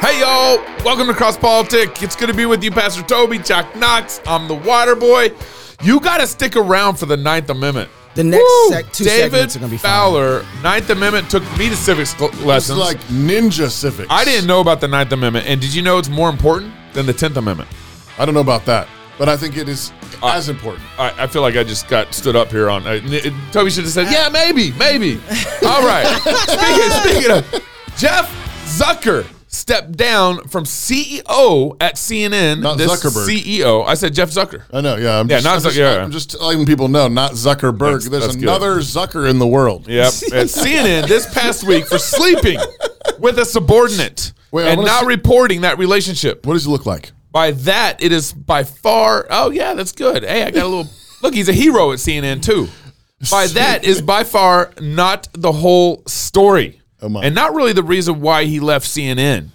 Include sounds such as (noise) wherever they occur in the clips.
Hey y'all, welcome to Cross Politic. It's good to be with you, Pastor Toby, Chuck Knox. I'm the water boy. You got to stick around for the Ninth Amendment. The next Woo! sec- two David segments are gonna be fun. Fowler, Ninth Amendment took me to civics cl- It's lessons. like ninja civics. I didn't know about the Ninth Amendment, and did you know it's more important than the Tenth Amendment? I don't know about that, but I think it is as important. I, I feel like I just got stood up here on. Uh, n- Toby should have said, "Yeah, maybe, maybe." (laughs) All right. speaking, speaking of Jeff Zucker stepped down from CEO at CNN. Not this Zuckerberg. CEO. I said Jeff Zucker. I know. Yeah. I'm Yeah, just, not I'm just, yeah. I'm just letting people know, not Zuckerberg. That's- There's that's good. another Zucker in the world. Yep. At (laughs) CNN this past week for sleeping with a subordinate Wait, and not see- reporting that relationship. What does he look like? By that, it is by far. Oh yeah, that's good. Hey, I got a little. (laughs) look, he's a hero at CNN too. By that is by far not the whole story, Oh, my. and not really the reason why he left CNN.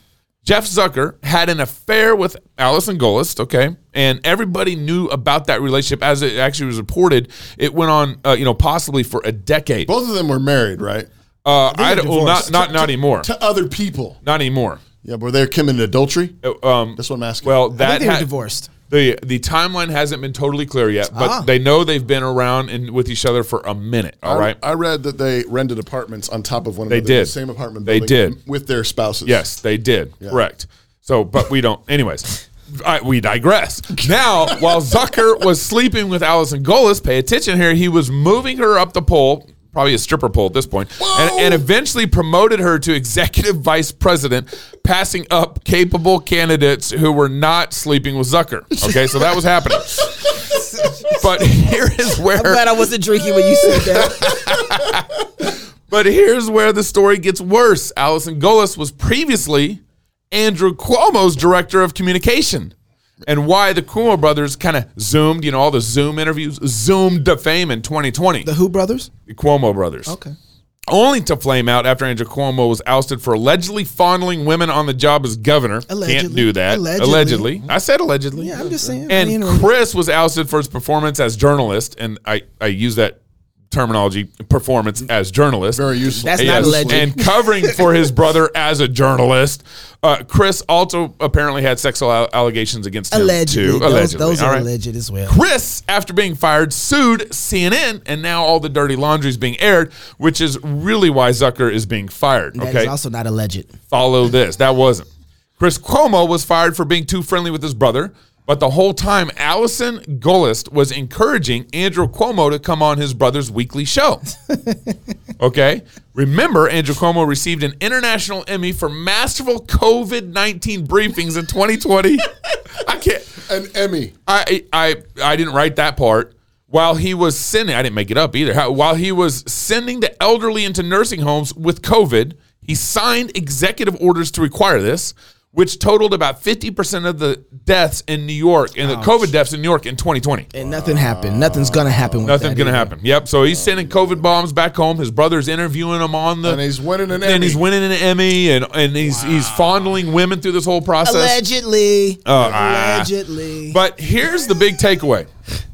Jeff Zucker had an affair with Allison Gollust, okay, and everybody knew about that relationship as it actually was reported. It went on, uh, you know, possibly for a decade. Both of them were married, right? Uh, I, they're don't, well, not divorced. not not anymore. To other people. Not anymore. Yeah, were they committing adultery? Uh, Um, That's what I'm asking. well, I think that they were ha- divorced. The the timeline hasn't been totally clear yet, but Ah. they know they've been around and with each other for a minute. All I, right. I read that they rented apartments on top of one They another. did. The same apartment They did. with their spouses. Yes, they did. Correct. So, but we don't. Anyways, I, we digress. Now, while Zucker was sleeping with Allison Gollust, pay attention here. He was moving her up the pole, probably a stripper pole at this point, and, and eventually promoted her to executive vice president, passing up capable candidates who were not sleeping with Zucker. Okay, so that was happening. (laughs) But here is where I'm glad I wasn't drinking when you said that. (laughs) But here's where the story gets worse. Allison Gollust was previously Andrew Cuomo's director of communication. And why the Cuomo brothers kind of zoomed, you know, all the Zoom interviews zoomed to fame in 2020. the Who brothers? The Cuomo brothers. Okay. Only to flame out after Andrew Cuomo was ousted for allegedly fondling women on the job as governor. Can't Allegedly. do that. Allegedly. Allegedly. I said allegedly. Yeah, I'm just saying. And Chris was ousted for his performance as journalist, and I, I use that terminology, performance as journalist. Very useful. That's not alleged. And (laughs) covering for his brother as a journalist. Uh, Chris also apparently had sexual al- allegations against him allegedly. too. Those, Allegedly. those All are right. alleged as well. Chris, after being fired, sued CNN, and now all the dirty laundry is being aired, which is really why Zucker is being fired. That is Okay, also not alleged. follow this. That wasn't. Chris Cuomo was fired for being too friendly with his brother, but the whole time, Allison Gollust was encouraging Andrew Cuomo to come on his brother's weekly show. (laughs) okay? Remember, Andrew Cuomo received an international Emmy for masterful COVID 19 briefings in 2020. (laughs) I can't. An Emmy. I I I didn't write that part. While he was sending, I didn't make it up either. How, while he was sending the elderly into nursing homes with COVID, he signed executive orders to require this, which totaled about fifty percent of the deaths in New York and the COVID deaths in New York in 2020. And nothing happened. Nothing's gonna happen. With Nothing's that gonna either. happen. Yep. So he's sending COVID bombs back home. His brother's interviewing him on the, And he's winning an Emmy. and Emmy. he's winning an Emmy, and and he's he's fondling women through this whole process. Allegedly. ah. allegedly. But here's the big takeaway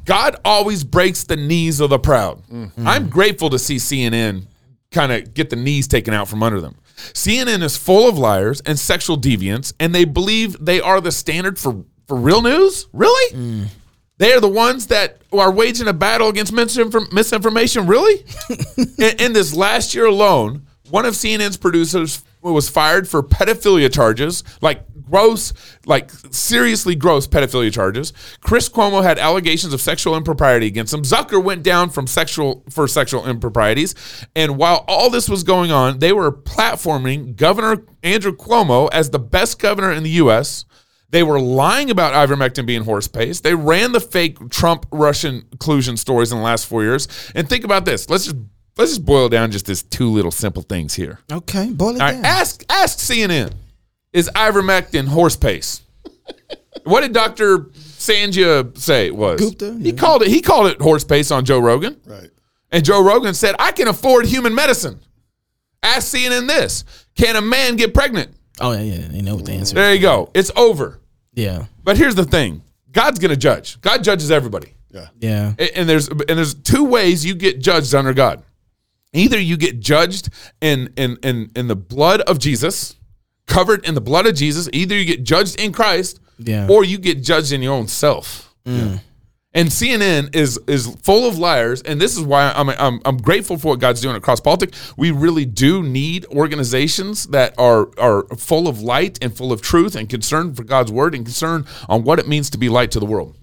God always breaks the knees of the proud. I'm grateful to see CNN kind of get the knees taken out from under them. CNN is full of liars and sexual deviants, and they believe they are the standard for, for real news? Really? Mm. They are the ones that are waging a battle against misinform- misinformation. Really? (laughs) in, in this last year alone, one of CNN's producers was fired for pedophilia charges, like gross, like seriously gross pedophilia charges. Chris Cuomo had allegations of sexual impropriety against him. Zucker went down from sexual for sexual improprieties, and while all this was going on, they were platforming Governor Andrew Cuomo as the best governor in the U.S. They were lying about ivermectin being horse paste. They ran the fake Trump Russian collusion stories in the last four years. And think about this. Let's just let's just boil down just this two little simple things here. okay, boil it right, down. ask ask CNN. Is ivermectin horse pace. what did Dr. Sanjay say it was? Gupta, He yeah. called it he called it horse pace on Joe Rogan. Right. And Joe Rogan said, I can afford human medicine. Ask CNN this. Can a man get pregnant? Oh yeah, yeah. They know what the answer. is. There you go. It's over. Yeah, But here's the thing. God's to judge. God judges everybody. Yeah. yeah. And there's and there's two ways you get judged under God. Either you get judged in in in in the blood of Jesus, covered in the blood of Jesus. Either you get judged in Christ, Yeah. or you get judged in your own self. Mm. And CNN is is full of liars, and this is why I'm, I'm I'm grateful for what God's doing across politics. We really do need organizations that are are full of light and full of truth and concerned for God's word and concerned on what it means to be light to the world.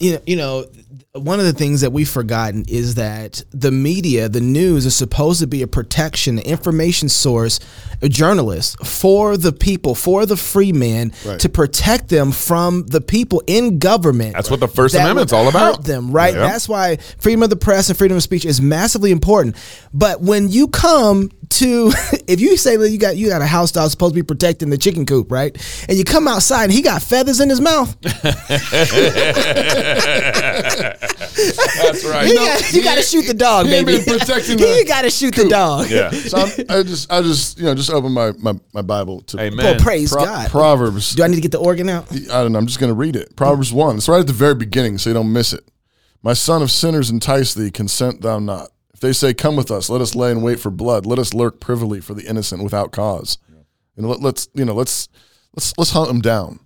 You know, you know, one of the things that we've forgotten is that the media, the news, is supposed to be a protection, information source, a journalist for the people, for the free men, Right. to protect them from the people in government. That's what the First Amendment's all about. Them right. Yeah. That's why freedom of the press and freedom of speech is massively important. But when you come to, (laughs) if you say that you got you got a house dog supposed to be protecting the chicken coop, right? And you come outside and he got feathers in his mouth. (laughs) That's right. You, know, got, you he- got to shoot the dog, he baby. been protecting you got to shoot the dog. yeah. So I'm, (laughs) I just, I just, you know, just open my my, my Bible to Amen. Well, praise Pro- God. Proverbs. Do I need to get the organ out? I don't know. I'm just going to read it. Proverbs 1. It's right at the very beginning, so you don't miss it. My son of sinners entice thee, consent thou not. If they say, Come with us, let us lay in wait for blood. Let us lurk privily for the innocent without cause. And let, let's, you know, let's let's let's hunt them down.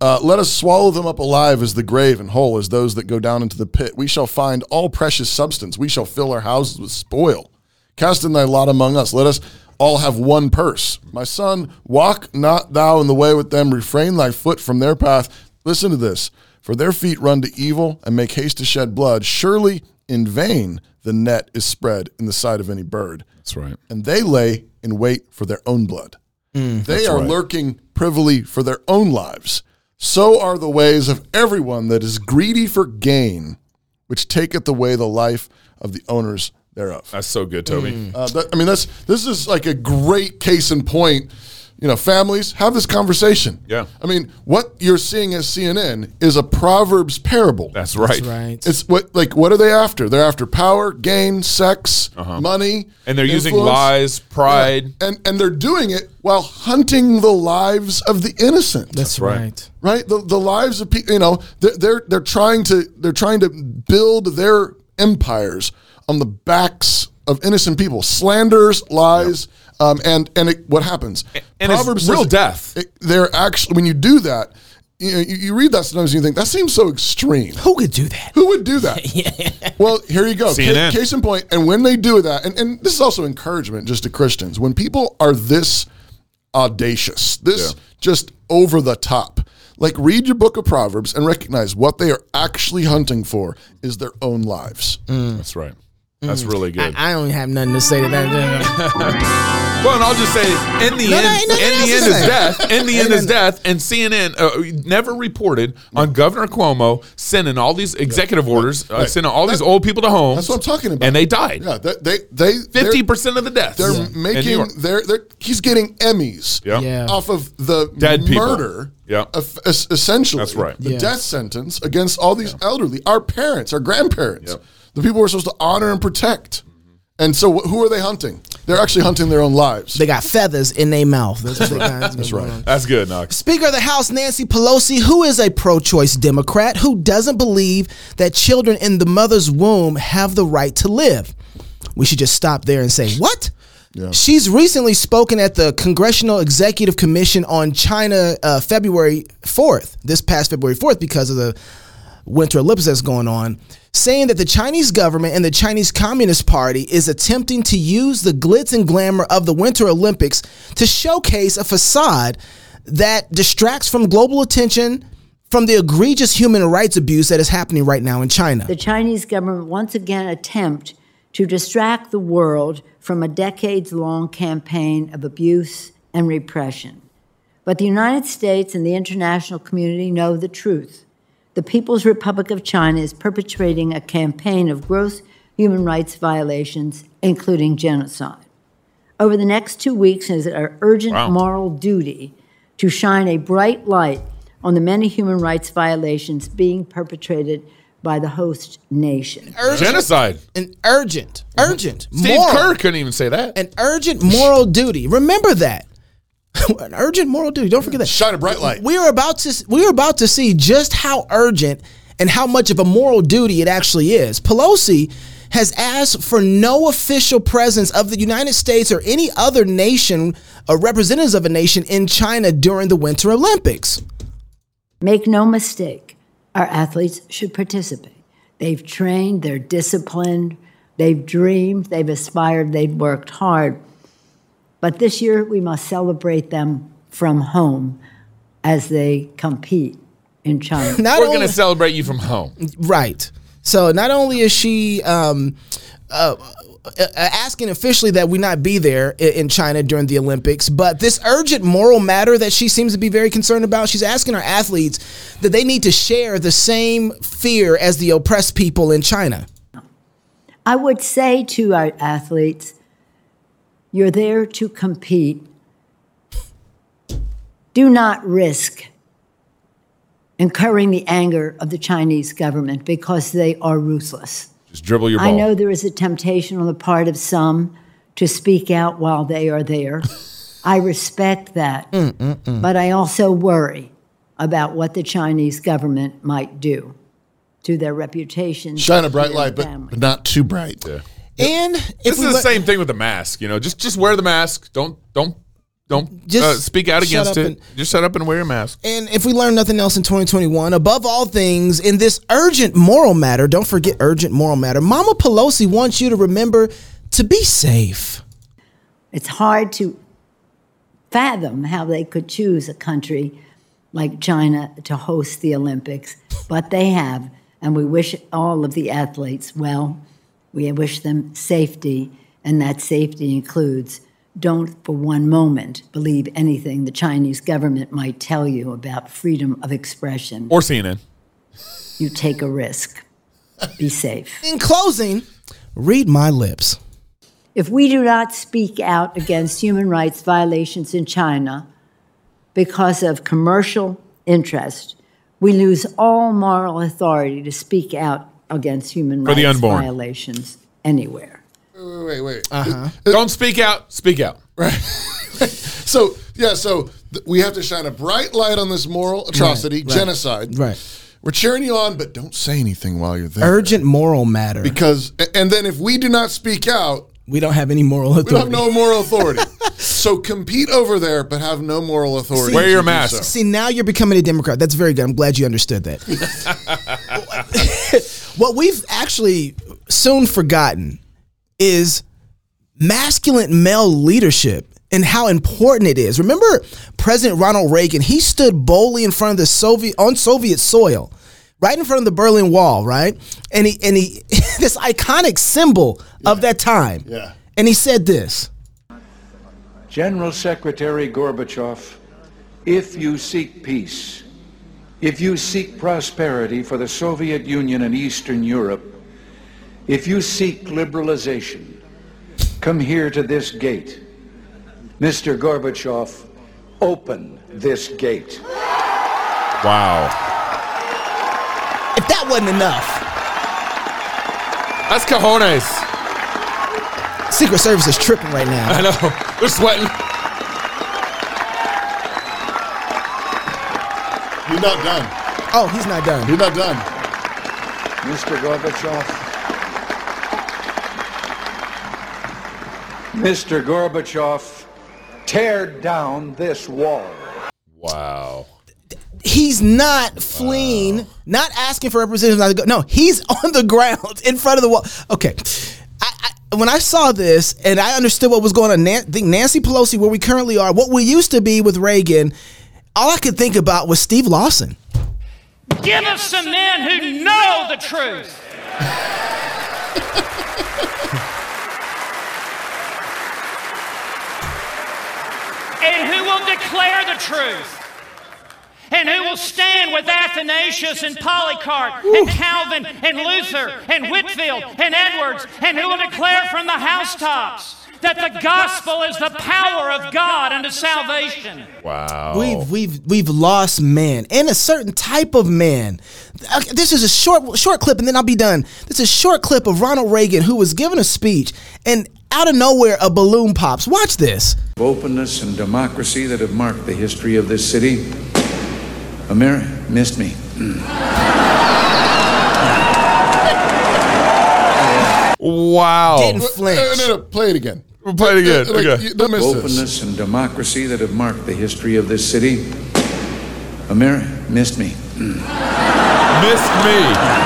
Uh, let us swallow them up alive as the grave and whole as those that go down into the pit. We shall find all precious substance. We shall fill our houses with spoil. Cast in thy lot among us. Let us all have one purse. My son, walk not thou in the way with them. Refrain thy foot from their path. Listen to this. For their feet run to evil and make haste to shed blood. Surely in vain the net is spread in the sight of any bird. That's right. And they lay in wait for their own blood. they are right. lurking privily for their own lives. So are the ways of everyone that is greedy for gain, which taketh away the life of the owners thereof. That's so good, Toby. Uh, that, I mean, that's this is like a great case in point. You know, families have this conversation. Yeah. I mean, what you're seeing as CNN is a Proverbs parable. That's right. That's right. It's what like what are they after? They're after power, gain, sex, money, Uh-huh. And they're using lies, pride. and and they're doing it while hunting the lives of the innocent. That's right. right. right. The the lives of people. You know, they're, they're they're trying to they're trying to build their empires on the backs of innocent people. Slanders, lies, um, and and it, what happens? And it's real it- death. it- they're actually when you do that. You, know, you, you read that sometimes and you think that seems so extreme. Who could do that? Who would do that? (laughs) Well, here you go. Ca- CNN. Case in point. And when they do that, and, and this is also encouragement just to Christians, when people are this audacious, this Yeah. just over the top, like read your book of Proverbs and recognize what they are actually hunting for is their own lives. That's right. That's really good. I don't have nothing to say to that. (laughs) Well, and I'll just say, in the No, no, end, ain't nothing in else the to end is say. death. In the end is death. And CNN uh, never reported on Governor Cuomo sending all these executive orders, uh, Right. sending all these old people to homes. That's what I'm talking about. And they died. Yeah, they they, they Fifty percent of the deaths. They're in New making York. they're, they're he's getting Emmys Yeah. Yeah. off of the Dead people. murder. Yeah. of- es- essentially. That's right. The Yeah. death sentence against all these elderly, our parents, our grandparents, Yep. The people we're supposed to honor and protect. And so, wh- who are they hunting? They're actually hunting their own lives. they got feathers in their mouth. That's, what they got. That's right. That's good, Knox. Speaker of the House Nancy Pelosi, who is a pro choice Democrat who doesn't believe that children in the mother's womb have the right to live. We should just stop there and say, what? Yeah. She's recently spoken at the Congressional Executive Commission on China uh, February 4th, this past February 4th, because of the Winter Olympics that's going on, saying that the Chinese government and the Chinese Communist Party is attempting to use the glitz and glamour of the Winter Olympics to showcase a facade that distracts from global attention from the egregious human rights abuse that is happening right now in China. the Chinese government once again attempt to distract the world from a decades long campaign of abuse and repression. But the United States and the international community know the truth. The People's Republic of China is perpetrating a campaign of gross human rights violations, including genocide. Over the next two weeks, it is our urgent Wow. moral duty to shine a bright light on the many human rights violations being perpetrated by the host nation. Genocide. An urgent, urgent, Steve moral, Kerr couldn't even say that. an urgent moral duty. Remember that. (laughs) an urgent moral duty. Don't forget that. Shine a bright light. We are about to we are about to see just how urgent and how much of a moral duty it actually is. Pelosi has asked for no official presence of the United States or any other nation or representatives of a nation in China during the Winter Olympics. Make no mistake, our athletes should participate. They've trained, they're disciplined, they've dreamed, they've aspired, they've worked hard. But this year, we must celebrate them from home as they compete in China. (laughs) Not We're going to celebrate you from home. Right. So not only is she um, uh, uh, asking officially that we not be there in China during the Olympics, but this urgent moral matter that she seems to be very concerned about, she's asking our athletes that they need to share the same fear as the oppressed people in China. I would say to our athletes, you're there to compete. Do not risk incurring the anger of the Chinese government because they are ruthless. Just dribble your ball. I know there is a temptation on the part of some to speak out while they are there. I respect that. Mm, mm, mm. But I also worry about what the Chinese government might do to their reputation. Shine a bright light, but, but not too bright. And if This is the let- same thing with the mask. You know, just just wear the mask. Don't don't don't Just uh, speak out against it. and- just shut up and wear your mask. And if we learn nothing else in 2021, above all things, in this urgent moral matter, don't forget urgent moral matter. Mama Pelosi wants you to remember to be safe. It's hard to fathom how they could choose a country like China to host the Olympics, but they have, and we wish all of the athletes well. We wish them safety, and that safety includes don't for one moment believe anything the Chinese government might tell you about freedom of expression. Or CNN. You take a risk. Be safe. In closing, read my lips. If we do not speak out against human rights violations in China because of commercial interest, we lose all moral authority to speak out against human For the rights unborn. violations anywhere. Wait, wait, wait. Uh-huh. Don't speak out. Speak out. Right. (laughs) so yeah, so th- we have to shine a bright light on this moral atrocity, genocide. Right. We're cheering you on, but don't say anything while you're there. Urgent moral matter. because a- and then if we do not speak out, we don't have any moral authority. we don't have no moral (laughs) authority. so compete over there, but have no moral authority. Wear to your do mask. so. See, now you're becoming a Democrat. That's very good. I'm glad you understood that. (laughs) what we've actually soon forgotten is masculine male leadership and how important it is. Remember President Ronald Reagan, he stood boldly in front of the Soviet on Soviet soil, right in front of the Berlin Wall, right? And he and he (laughs) this iconic symbol of that time. Yeah. And he said this. General Secretary Gorbachev, if you seek peace, if you seek prosperity for the Soviet Union and Eastern Europe, if you seek liberalization, come here to this gate. Mr. Gorbachev, open this gate. Wow. If that wasn't enough, That's cojones. Secret Service is tripping right now. I know. They're sweating. You're not done. Oh, he's not done. You're not done. Mr. Gorbachev. Mr. Gorbachev, tear down this wall. Wow. he's not fleeing, not asking for representatives. Not to go. No, he's (laughs) on the ground in front of the wall. Okay. I, I, when I saw this and I understood what was going on, Nan, Nancy Pelosi, where we currently are, what we used to be with Reagan, all I could think about was Steve Lawson. Give us some men who know the truth. (laughs) and who will declare the truth. And who will stand with Athanasius and Polycarp and Calvin and Luther and Whitefield and Edwards and who will declare from the housetops that the gospel is the power of God unto salvation. Wow. We've we've we've lost men and a certain type of man. This is a short short clip, and then I'll be done. This is a short clip of Ronald Reagan who was giving a speech, and out of nowhere a balloon pops. Watch this. Openness and democracy that have marked the history of this city. America missed me. wow. Didn't No, flinch. Uh, no, no, play it again. We'll play it again. Like, okay. you don't miss this. Openness and democracy that have marked the history of this city. America missed me. Missed me.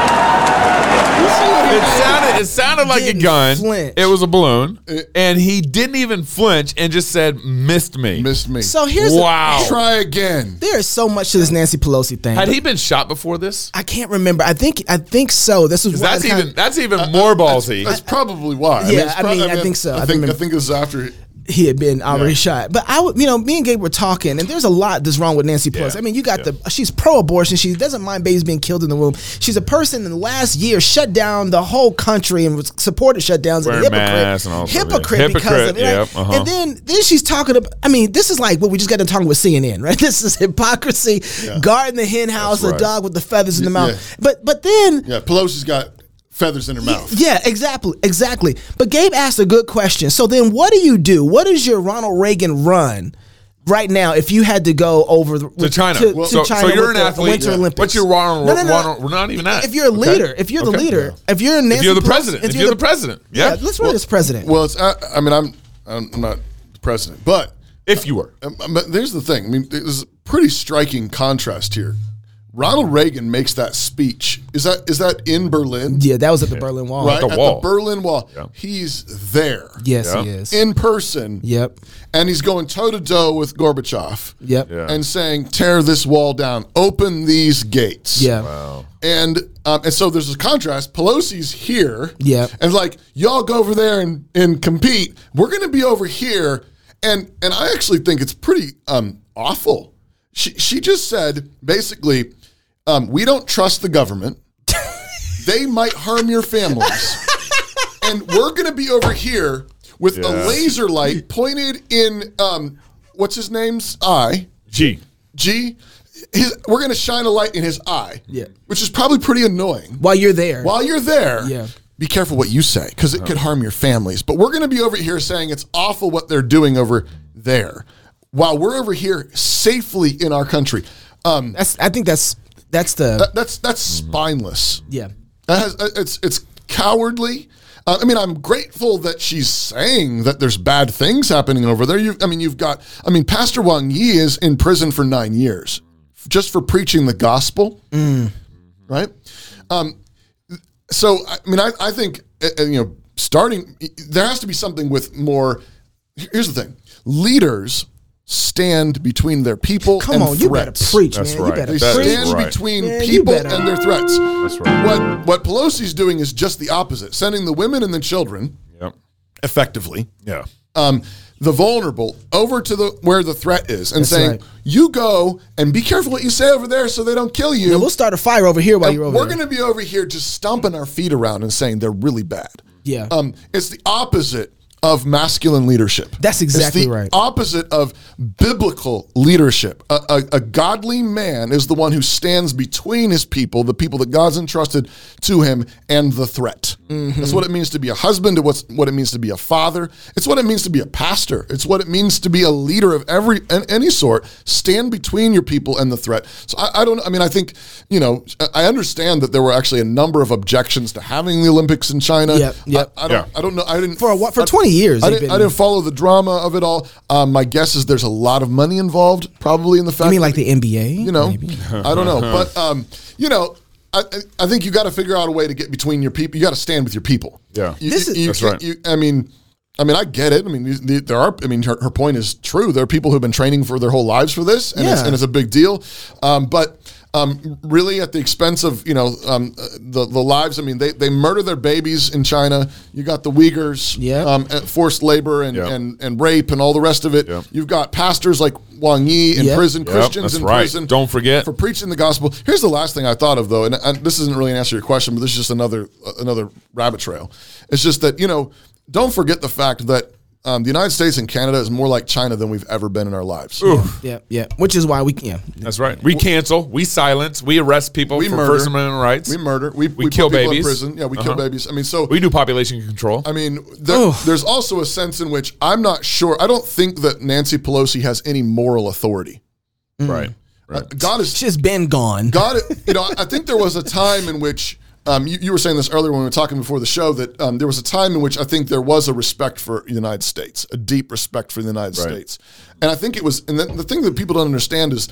It sounded, it sounded like a Didn't gun. flinch. It was a balloon. And he didn't even flinch and just said, missed me. Missed me. So here's a- wow. Try again. there is so much to this Nancy Pelosi thing. Had he been shot before this? I can't remember. I think I think so. This was 'Cause why that's it's kinda- even that's even more ballsy. That's probably why. Yeah, it's I mean, I think so. I I think remember- I think it was after. He had been already shot. But I would, you know, me and Gabe were talking, and there's a lot that's wrong with Nancy Pelosi. Yeah. I mean, you got Yeah. the she's pro-abortion. She doesn't mind babies being killed in the womb. She's a person in the last year shut down the whole country and was supported shutdowns. and a hypocrite, and all of- hypocrite, because Hypocrite, of it. yep, uh-huh. And then then she's talking about. I mean, this is like what we just got to talking with CNN, right? (laughs) This is hypocrisy, guarding the hen house, the dog with the feathers in the mouth. yeah. But but then Yeah, Pelosi's got feathers in her mouth. yeah, exactly, exactly. But Gabe asked a good question. So then, what do you do? What is your Ronald Reagan run right now if you had to go over the, to China. To, Well, to so, China so you're an the athlete. Winter Olympics. What's your Ronald? No, no, no. Ronald- we're not even that. If you're a Okay. leader, if you're the Okay. leader, if you're Nancy If you're the Pelosi- president, if you're the president, yeah. let's run as president. Well, it's. I, I mean, I'm. I'm not the president, but If you were, Um, But there's the thing. I mean, there's a pretty striking contrast here. Ronald Reagan makes that speech. Is that is that in Berlin? yeah, that was at the Berlin Wall. Right the at wall. the Berlin Wall. Yeah. He's there Yes, Yeah. he is. in person. yep. And he's going toe to toe with Gorbachev. Yep. Yeah. And saying, "Tear this wall down. Open these gates." Yeah. Wow. And um, and so there's a contrast. Pelosi's here. Yep. And like, y'all go over there and, and compete. We're gonna be over here. And and I actually think it's pretty um awful. She she just said basically, um, we don't trust the government. they might harm your families. and we're gonna be over here with a laser light pointed in um what's his name's eye. G. G. His, we're going to shine a light in his eye. Yeah. Which is probably pretty annoying. While you're there. While you're there, Yeah. be careful what you say because it could harm your families. But we're going to be over here saying it's awful what they're doing over there while we're over here safely in our country. Um, that's. I think that's that's the. that, that's that's spineless. yeah. That has, uh, it's it's cowardly. Uh, I mean, I'm grateful that she's saying that there's bad things happening over there. You, I mean, you've got. I mean, Pastor Wang Yi is in prison for nine years just for preaching the gospel, right? Um, so, I mean, I, I think uh, uh, you know, starting there has to be something with more. Here's the thing: leaders stand between their people Come and on, you better threats. preach, That's man. right. You better They That is preach. stand right. between Man, you people better- and their threats. That's right. What what Pelosi's doing is just the opposite, sending the women and the children Yep. effectively, Yeah. um, the vulnerable, over to the where the threat is, and That's saying, right. "You go and be careful what you say over there, so they don't kill you." And we'll start a fire over here while And you're over we're there. going to be over here just stomping our feet around and saying they're really bad. Yeah. Um, it's the opposite of masculine leadership. That's exactly it's the right. Opposite of biblical leadership. A, a, a godly man is the one who stands between his people, the people that God's entrusted to him, and the threat. Mm-hmm. That's what it means to be a husband. It's what it means to be a father. It's what it means to be a pastor. It's what it means to be a leader of every an- any sort. Stand between your people and the threat. So I, I don't. I mean, I think you know. I understand that there were actually a number of objections to having the Olympics in China. Yep, yep. I, I don't. Yeah. I don't know. I didn't For a for I- 20 years I didn't, been- I didn't follow the drama of it all. Um, my guess is there's a lot of money involved, probably in the fact. You mean that- like the NBA? you know, Maybe. I don't know, but (laughs) um, you know, I, I I think you got to figure out a way to get between your people. You got to stand with your people. Yeah. You- This is- you That's can't- right. you- I mean, I mean, I get it. I mean, there are. I mean, her, her point is true. There are people who've been training for their whole lives for this, and, it's, and it's a big deal. Um, but um, really, at the expense of you know um, uh, the the lives. I mean, they they murder their babies in China. You got the Uyghurs, Yeah. um, uh, forced labor and, Yeah. and and rape and all the rest of it. Yeah. You've got pastors like Wang Yi in Yeah. prison, Yep, Christians that's in right. prison. Don't forget. for preaching the gospel. Here's the last thing I thought of though, and, and this isn't really an answer to your question, but this is just another uh, another rabbit trail. It's just that you know, don't forget the fact that um, the United States and Canada is more like China than we've ever been in our lives. Yeah, yeah. Which is why we can. Yeah. That's right. We cancel. We silence. We arrest people We for murder. First Amendment rights. We murder. We, We we kill put people babies. in prison. Yeah, we kill Uh-huh. babies. I mean, so We do population control. I mean, there, there's also a sense in which I'm not sure. I don't think that Nancy Pelosi has any moral authority. right. Uh, God is She's been gone. God, you know, I think there was a time in which Um, you, you were saying this earlier when we were talking before the show that um, there was a time in which I think there was a respect for the United States, a deep respect for the United Right. States, and I think it was. And the, the thing that people don't understand is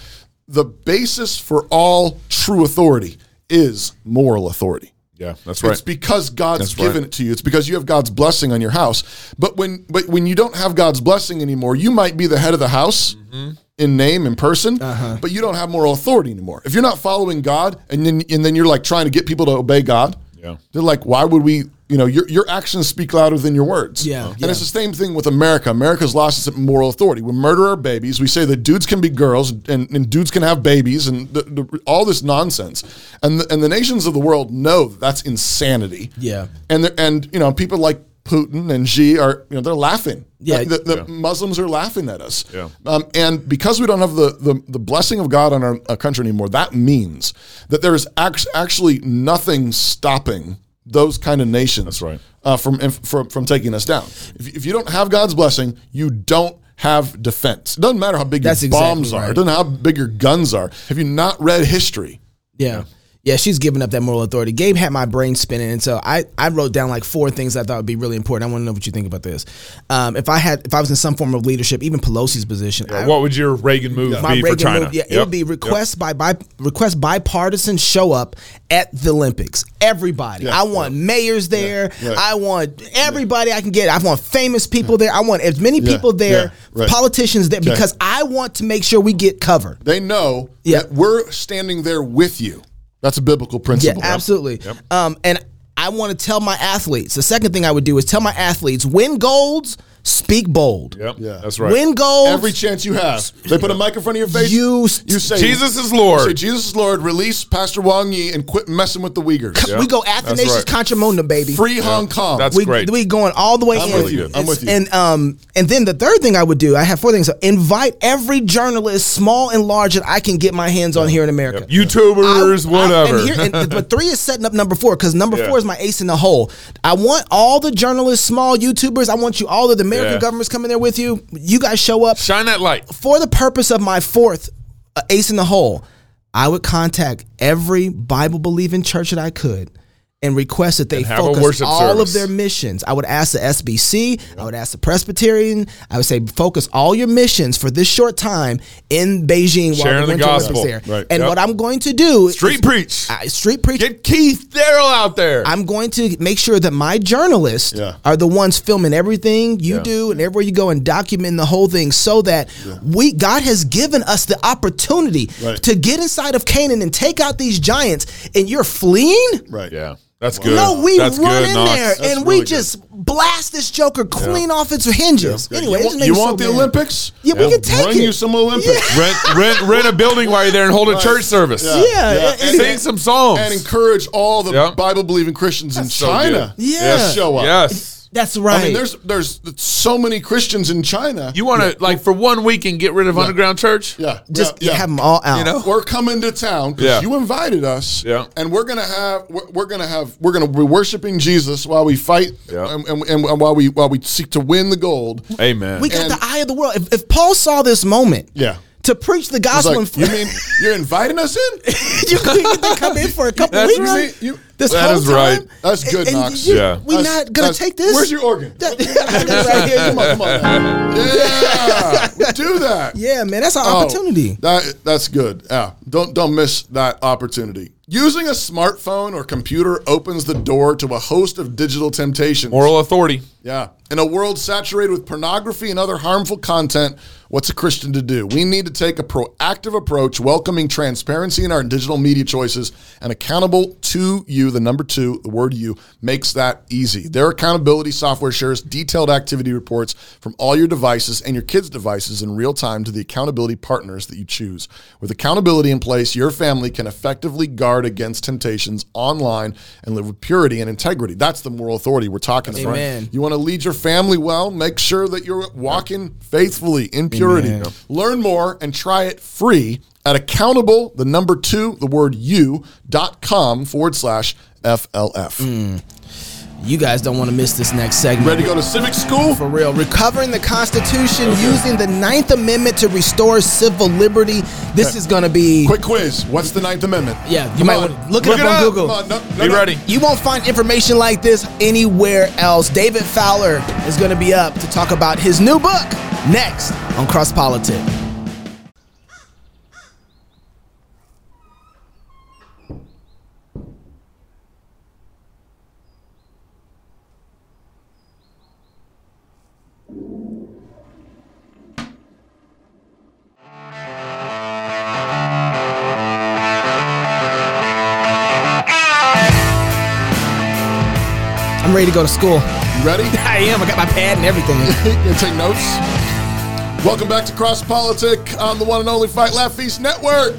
the basis for all true authority is moral authority. Yeah, that's right. It's because God's That's given right. it to you. It's because you have God's blessing on your house. But when but when you don't have God's blessing anymore, you might be the head of the house Mm-hmm. In name and person, Uh-huh. but you don't have moral authority anymore. If you're not following God and then and then you're like trying to get people to obey God, Yeah. they're like, why would we? You know, your your actions speak louder than your words. Yeah, and yeah. it's the same thing with America. America's lost its moral authority. We murder our babies. We say that dudes can be girls and, and dudes can have babies and the, the, all this nonsense. And the, and the nations of the world know that that's insanity. Yeah. And the, and you know people like Putin and Xi are you know they're laughing. Yeah. the, the Muslims are laughing at us. Yeah. Um, and because we don't have the, the the blessing of God on our, our country anymore, that means that there is act- actually nothing stopping those kind of nations. That's right. Uh, from, from from taking us down. If, if you don't have God's blessing, you don't have defense. It doesn't matter how big That's your exactly bombs are. It doesn't matter how big your guns are. Have you not read history? Yeah. Yeah, she's giving up that moral authority. Gabe had my brain spinning, and so I, I wrote down like four things I thought would be really important. I want to know what you think about this. Um, if I had if I was in some form of leadership, even Pelosi's position, I, what would your Reagan move my be for China? move, yeah, it would be request by, by request bipartisan show up at the Olympics. Everybody, Yeah, I want mayors there. I want everybody I can get. I want famous people there. I want as many Yeah, people there, yeah, right. politicians there, Okay. because I want to make sure we get covered. They know Yeah. that we're standing there with you. That's a biblical principle. Yeah, absolutely. Um, and I want to tell my athletes. The second thing I would do is tell my athletes: win golds, speak bold. Yep. Yeah. That's right. Win gold. Every chance you have, they put a mic in front of your face. You- you say Jesus is Lord. you Say Jesus is Lord. Release Pastor Wang Yi and quit messing with the Uyghurs. Yeah. we go That's Athanasius right. Contra Mundum, baby. Free Hong Kong. That's we, great. we going all the way I'm in. with you. I'm with you. And um and then the third thing I would do, I have four things. So invite every journalist, small and large, that I can get my hands on here in America. YouTubers, I- I- whatever. and here, and, but three is setting up number four because number Yeah. four is my ace in the hole. I want all the journalists, small YouTubers. I want you all of the American Yeah. governments coming there with you. You guys show up Shine that light. for the purpose of my fourth uh, ace in the hole. I would contact every Bible believing church that I could and request that they And have a focus worship all service. of their missions. I would ask the SBC, I would ask the Presbyterian, I would say focus all your missions for this short time in Beijing Sharing while the the gospel. There. Right. And Yep. what I'm going to do Street is- preach. I- street preach. Get Keith Darrell out there. I'm going to make sure that my journalists Yeah. are the ones filming everything you Yeah. do and everywhere you go and documenting the whole thing so that we God has given us the opportunity Right. to get inside of Canaan and take out these giants and you're fleeing? right. yeah. That's good. No, we That's run good, in Knox. there That's and we really just blast this joker clean off its hinges. Anyway, you this want, makes you me want so the mad. Olympics? Yeah, we can take Bring it. you some Olympics. rent, rent, rent a building while you're there and hold a church service. Yeah, Yeah. and- Sing some songs. And encourage all the Yep. Bible believing Christians in so China good. to Yeah. show up. yes. That's right. I mean, there's there's so many Christians in China. You want to like for one week and get rid of underground church? yeah, just yeah, yeah. have them all out. You know? We're coming to town because Yeah. you invited us, Yeah. and we're gonna have we're, we're gonna have we're gonna be worshiping Jesus while we fight, Yeah. and, and, and while we while we seek to win the gold. Amen. We got And- the eye of the world. If, if Paul saw this moment, Yeah. To preach the gospel, like, you mean you're inviting us in? (laughs) you get to come in for a couple That's weeks. right. You- this that whole is time? right. That's good, And Knox. you- Yeah. we That's- not gonna take this. Where's your organ? That- (laughs) right here. Come on, come on. (laughs) Yeah, we do that. (laughs) Yeah, man, that's an Oh, opportunity. That that's good. Yeah, don't don't miss that opportunity. Using a smartphone or computer opens the door to a host of digital temptations. Moral authority. Yeah. In a world saturated with pornography and other harmful content, what's a Christian to do? We need to take a proactive approach, welcoming transparency in our digital media choices and Accountable2You. The number two, the word you, makes that easy. Their accountability software shares detailed activity reports from all your devices and your kids' devices in real time to the accountability partners that you choose. With accountability in place, your family can effectively guard against temptations online and live with purity and integrity. That's the moral authority we're talking about. Amen. You want to lead your family well, make sure that you're walking faithfully in purity. Amen. Learn more and try it free at accountable, the number two, the word you, dot com forward slash FLF. You guys don't want to miss this next segment. Ready to go to civic school? For real. Recovering the Constitution using the Ninth Amendment to restore civil liberty. This is going to be. Quick quiz. What's the Ninth Amendment? Yeah, you Come might on. want to look it Look up it on up. Google. On, no, no, Be no. ready. You won't find information like this anywhere else. David Fowler is going to be up to talk about his new book next on Cross Politic. I'm ready to go to school. You ready? (laughs) I am. I got my pad and everything. (laughs) you gonna take notes? Welcome back to Cross Politic on the one and only Fight Laugh Feast Network.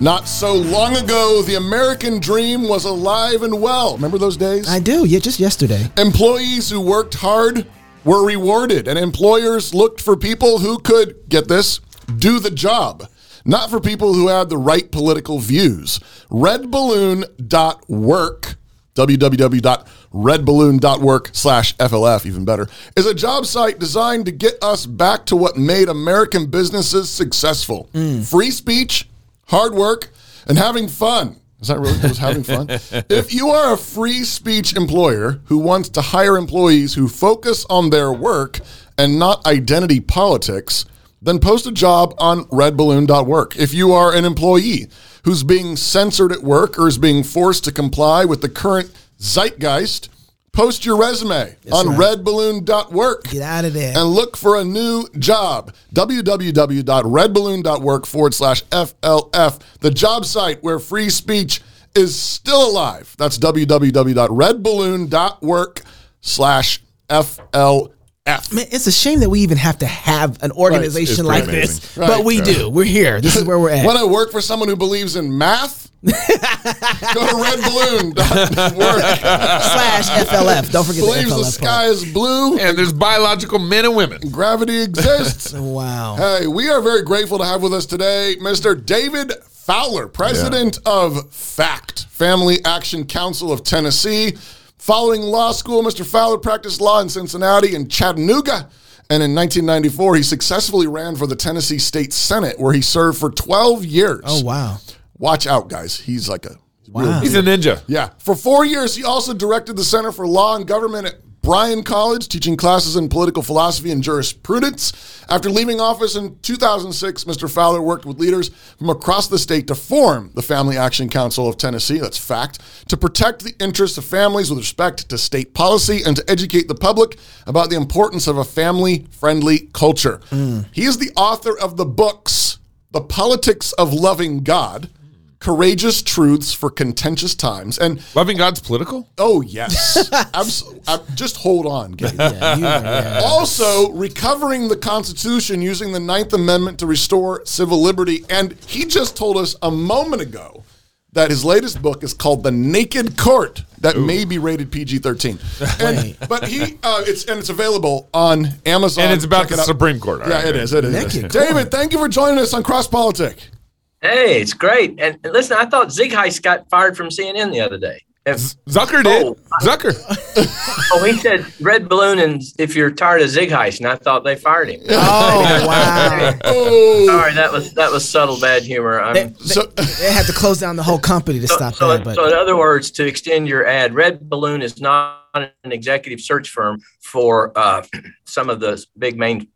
Not so long ago, the American dream was alive and well. Remember those days? I do. Yeah, just yesterday. Employees who worked hard were rewarded, and employers looked for people who could, get this, do the job, not for people who had the right political views. Redballoon.work, www.redballoon.work slash FLF, even better, is a job site designed to get us back to what made American businesses successful mm. free speech, hard work, and having fun. Is that really was having fun? (laughs) if you are a free speech employer who wants to hire employees who focus on their work and not identity politics, then post a job on redballoon.work. If you are an employee who's being censored at work or is being forced to comply with the current zeitgeist, post your resume on redballoon.work Get out of there. and look for a new job. www.redballoon.work forward slash FLF, the job site where free speech is still alive. That's www.redballoon.work slash FLF. Man, it's a shame that we even have to have an organization It's like pretty this, amazing. but we Right. do. We're here. This is where we're at. (laughs) Want to work for someone who believes in math? (laughs) Go to redballoon.work. (laughs) Slash FLF. Don't forget believes the the FLF sky is blue And there's biological men and women. gravity exists. Wow. Hey, we are very grateful to have with us today Mr. David Fowler, president of FACT, Family Action Council of Tennessee. Following law school, Mr. Fowler practiced law in Cincinnati and Chattanooga. And in 1994, he successfully ran for the Tennessee State Senate, where he served for 12 years. Oh, wow. Watch out, guys. He's like a Wow. He's a ninja. yeah. For four years, he also directed the Center for Law and Government at Bryan College, teaching classes in political philosophy and jurisprudence. After leaving office in 2006, Mr. Fowler worked with leaders from across the state to form the Family Action Council of Tennessee, that's fact, to protect the interests of families with respect to state policy and to educate the public about the importance of a family friendly culture. Hmm. He is the author of the books, The Politics of Loving God. Courageous Truths for Contentious Times. And Loving God's political? oh, yes. (laughs) Abs- ab- just hold on, Gabe. Yeah, yeah. Also, recovering the Constitution using the Ninth Amendment to restore civil liberty. And he just told us a moment ago that his latest book is called The Naked Court, that may be rated PG 13. (laughs) And But he, uh, it's and it's available on Amazon. And it's about Check the it. Supreme Court. All Yeah, right. it is. It is. Naked David, thank you for joining us on Cross Politic. Hey, it's great. And and listen, I thought Zeitgeist got fired from CNN the other day. If, Zucker did. Oh. Zucker. (laughs) oh, he said red balloon, and if you're tired of Zeitgeist, and I thought they fired him. Oh, wow. (laughs) Sorry, that was that was subtle bad humor. I'm, so They had to close down the whole company to so, stop so, that. But so in other words, to extend your ad, Red Balloon is not an executive search firm for uh, some of the big main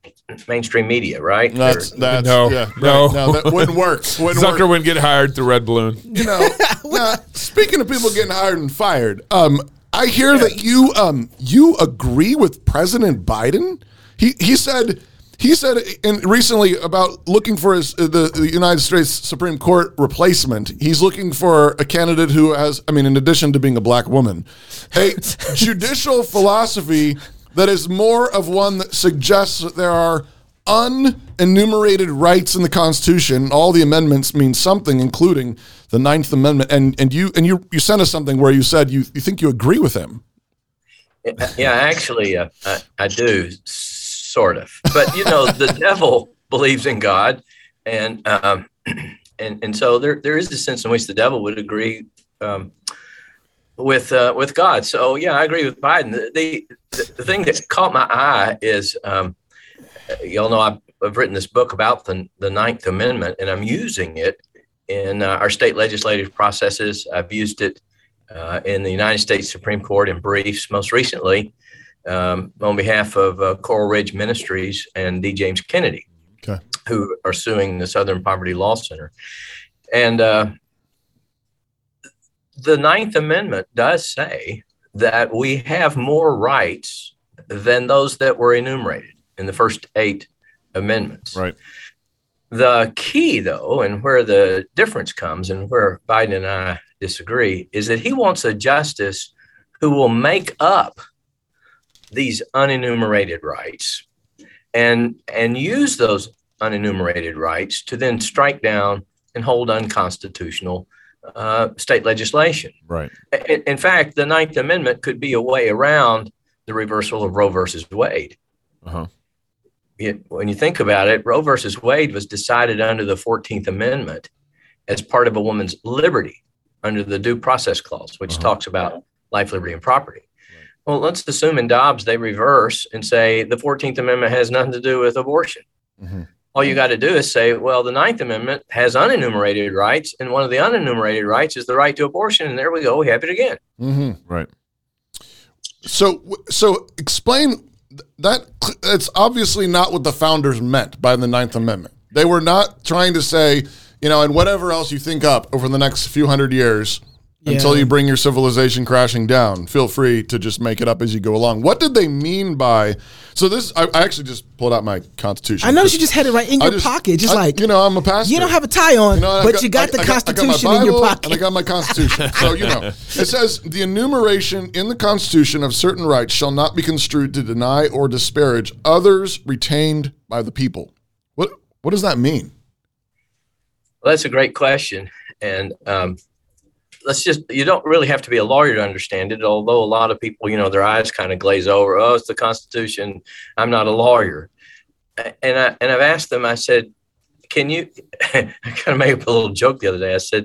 mainstream media, right? that's that's No, yeah, no. right. no, that (laughs) wouldn't work. Wouldn't work. Zucker wouldn't get hired through Red Balloon. you know, (laughs) now, speaking of people getting hired and fired, um, I hear that you um, you agree with President Biden. He he said he said in recently about looking for his uh, the, the United States Supreme Court replacement. He's looking for a candidate who has, I mean, in addition to being a black woman, a (laughs) judicial philosophy that is more of one that suggests that there are unenumerated rights in the Constitution. All the amendments mean something, including the Ninth Amendment. And and you and you you sent us something where you said you you think you agree with him. Yeah, actually, uh, I, I do, sort of. But you know, the (laughs) devil believes in God, and um, (clears throat) and and so there there is a sense in which the devil would agree um, with uh, with God. So yeah, I agree with Biden. The the, the thing that caught my eye is um, y'all know I've, I've, written this book about the the Ninth Amendment, and I'm using it in uh, our state legislative processes. I've used it uh, in the United States Supreme Court in briefs, most recently um, on behalf of uh, Coral Ridge Ministries and D. James Kennedy, okay. who are suing the Southern Poverty Law Center. And uh, the Ninth Amendment does say that we have more rights than those that were enumerated in the first eight amendments. Right. The key, though, and where the difference comes and where Biden and I disagree, is that he wants a justice who will make up these unenumerated rights and and use those unenumerated rights to then strike down and hold unconstitutional uh, state legislation. Right. In, in, fact, the Ninth Amendment could be a way around the reversal of Roe versus Wade. Uh-huh. It, when you think about it, Roe versus Wade was decided under the 14th Amendment as part of a woman's liberty under the Due Process Clause, which uh-huh. talks about life, liberty, and property. Well, let's assume in Dobbs they reverse and say the 14th Amendment has nothing to do with abortion. Mm-hmm. All you got to do is say, well, the Ninth Amendment has unenumerated rights, and one of the unenumerated rights is the right to abortion. And there we go, we have it again. Mm-hmm. Right. So, so explain that. It's obviously not what the founders meant by the Ninth Amendment. They were not trying to say, you know, and whatever else you think up over the next few hundred years yeah. until you bring your civilization crashing down. Feel free to just make it up as you go along. What did they mean by? So this, I, I actually just pulled out my constitution. I noticed you just had it right in your just, pocket, just I, like you know, I'm a pastor. You don't have a tie on, you know, but got, you got the got, Constitution got in your pocket, and I got my Constitution. so you know, it says the enumeration in the Constitution of certain rights shall not be construed to deny or disparage others retained by the people. What what does that mean? Well, that's a great question, and um, let's just you don't really have to be a lawyer to understand it although a lot of people you know their eyes kind of glaze over oh it's the constitution. I'm not a lawyer. And i and i've asked them i said can you (laughs) i kind of made up a little joke the other day. I said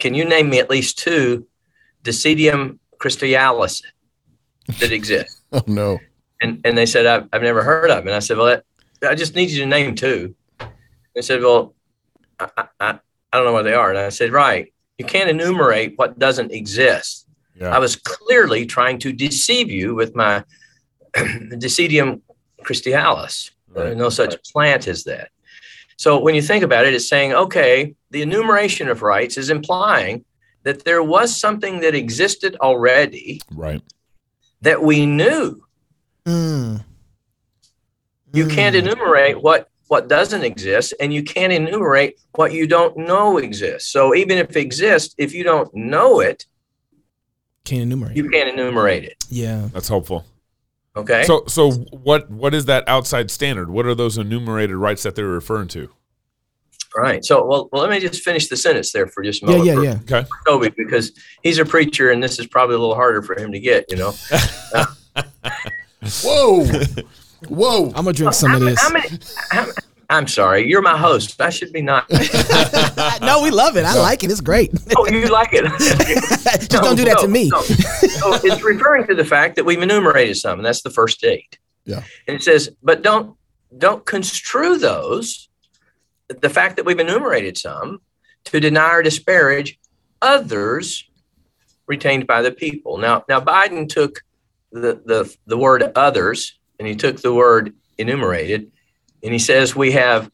can you name me at least two decidium christialis that exist? (laughs) Oh no. And and they said i've, I've never heard of them and i said well i just need you to name two. They said well I, I, I don't know what they are. And i said right you can't enumerate what doesn't exist. Yeah. I was clearly trying to deceive you with my (clears throat) Decidium christialis. Right. No such plant as that. So when you think about it, it's saying, okay, the enumeration of rights is implying that there was something that existed already, right? That we knew. Mm. You mm. can't enumerate what what doesn't exist, and you can't enumerate what you don't know exists. So even if it exists, if you don't know it, can't enumerate. You can't enumerate it. Yeah, that's helpful. Okay. So so what what is that outside standard? What are those enumerated rights that they're referring to? Right. So well, well, let me just finish the sentence there for just a moment. Yeah, yeah, yeah. Okay. Toby, because he's a preacher, and this is probably a little harder for him to get. You know. Uh, (laughs) (laughs) Whoa. (laughs) Whoa! I'm gonna drink some how of this. How many, how, I'm sorry, you're my host. I should be not. (laughs) no, we love it. I like it. It's great. oh, you like it? (laughs) Just no, don't do that no, to me. No. So it's referring to the fact that we've enumerated some, and that's the first eight. Yeah. And it says, but don't don't construe those. The fact that we've enumerated some to deny or disparage others retained by the people. Now, now Biden took the the the word others and he took the word enumerated and he says we have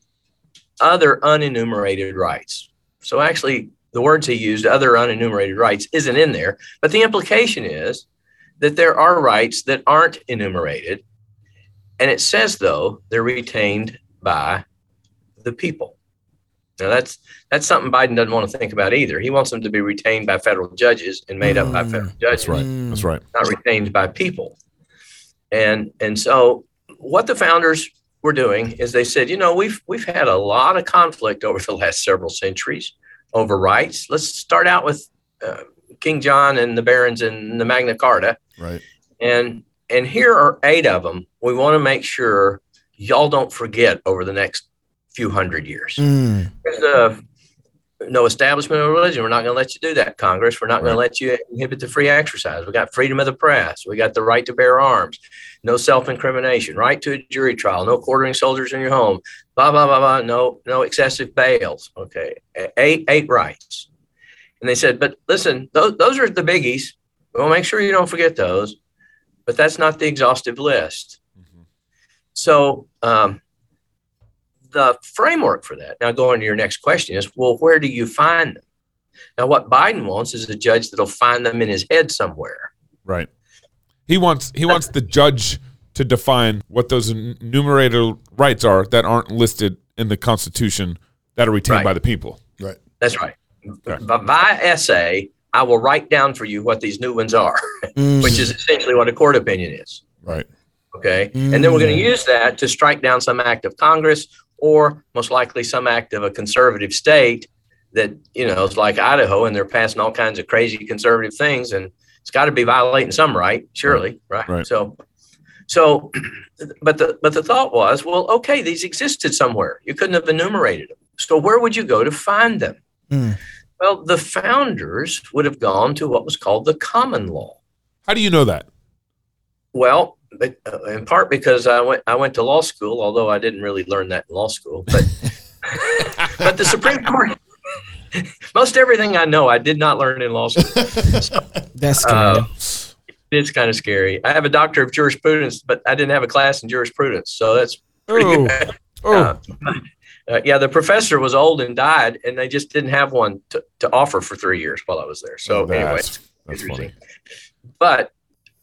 other unenumerated rights. So actually, the words he used, other unenumerated rights, isn't in there. But the implication is that there are rights that aren't enumerated. And it says, though, they're retained by the people. Now that's that's something Biden doesn't want to think about either. He wants them to be retained by federal judges and made mm, up by mm. federal judges. That's right. That's right. Not retained by people. And and so what the founders were doing is they said, you know, we've we've had a lot of conflict over the last several centuries over rights. Let's start out with uh, King John and the barons and the Magna Carta. Right. And and here are eight of them. We want to make sure y'all don't forget over the next few hundred years. Mm. There's a no establishment of religion. We're not going to let you do that, Congress. We're not going to let you inhibit the free exercise. We got freedom of the press. We got the right to bear arms. No self-incrimination. Right to a jury trial. No quartering soldiers in your home. Blah blah blah blah. No no excessive bails. Okay, eight eight rights. And they said, but listen, those those are the biggies. We'll make sure you don't forget those. But that's not the exhaustive list. So um, the framework for that. Now, going to your next question is, well, where do you find them? Now, what Biden wants is a judge that'll find them in his head somewhere. Right. He wants he wants the judge to define what those enumerated rights are that aren't listed in the Constitution that are retained Right. by the people. Right. That's right. Okay. By, by essay, I will write down for you what these new ones are, mm. which is essentially what a court opinion is. Right. Okay. And then we're going to mm. use that to strike down some act of Congress or most likely some act of a conservative state that, you know, it's like Idaho and they're passing all kinds of crazy conservative things. And it's got to be violating some right, surely. Right. Right. So, so, (clears throat) but the, but the thought was, well, okay, these existed somewhere. You couldn't have enumerated them. So where would you go to find them? Mm. Well, the founders would have gone to what was called the common law. How do you know that? Well, but, uh, in part because I went I went to law school, although I didn't really learn that in law school. But (laughs) but the Supreme Court, most everything I know, I did not learn in law school. (laughs) That's. Uh, (laughs) it's kind of scary. I have a doctor of jurisprudence, but I didn't have a class in jurisprudence, so that's pretty Oh. good. Oh, Uh, yeah, the professor was old and died, and they just didn't have one to, to offer for three years while I was there. So anyway, that's, that's funny. But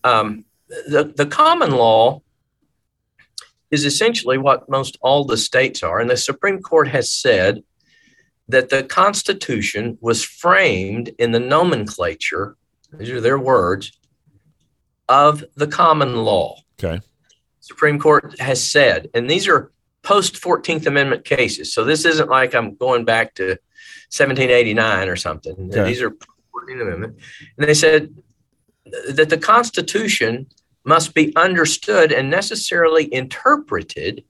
um, the the common law is essentially what most all the states are, and the Supreme Court has said that the Constitution was framed in the nomenclature. These are their words of the common law. Okay. Supreme Court has said, and these are post 14th Amendment cases. So this isn't like I'm going back to 1789 or something. Okay. These are 14th Amendment. And they said that the Constitution must be understood and necessarily interpreted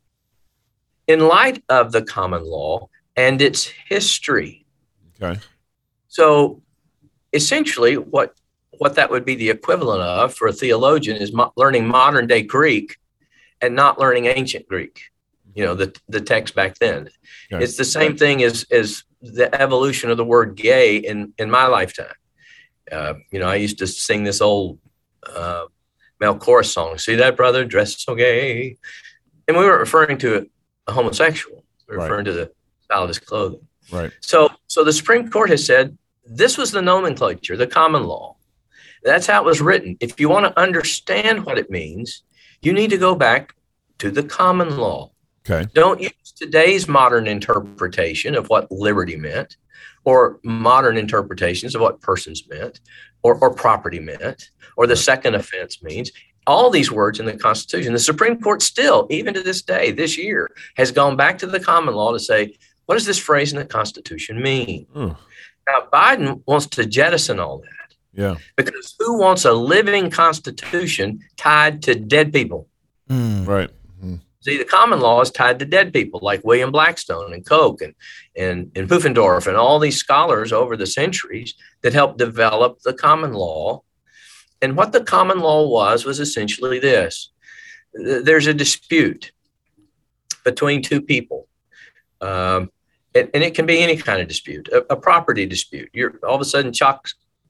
in light of the common law and its history. Okay. So essentially, what what that would be the equivalent of for a theologian is mo- learning modern day Greek and not learning ancient Greek. You know, the the text back then. Okay. It's the same thing as as the evolution of the word gay in in my lifetime. Uh, you know, I used to sing this old uh, male chorus song. See that brother dressed so gay, and we weren't referring to a, homosexual. We were Right. referring to the style of his clothing. Right. So, so the Supreme Court has said this was the nomenclature, the common law. That's how it was written. If you want to understand what it means, you need to go back to the common law. Okay. Don't use today's modern interpretation of what liberty meant, or modern interpretations of what persons meant, or, or property meant, or the second offense means. All these words in the Constitution. The Supreme Court still, even to this day, this year, has gone back to the common law to say, what does this phrase in the Constitution mean? Oh, Now, Biden wants to jettison all that yeah. because who wants a living Constitution tied to dead people? Mm. Right. See, the common law is tied to dead people like William Blackstone and Coke and, and, and Pufendorf and all these scholars over the centuries that helped develop the common law. And what the common law was, was essentially this there's a dispute between two people. Um, and, and it can be any kind of dispute, a, a property dispute. You're all of a sudden, Choc-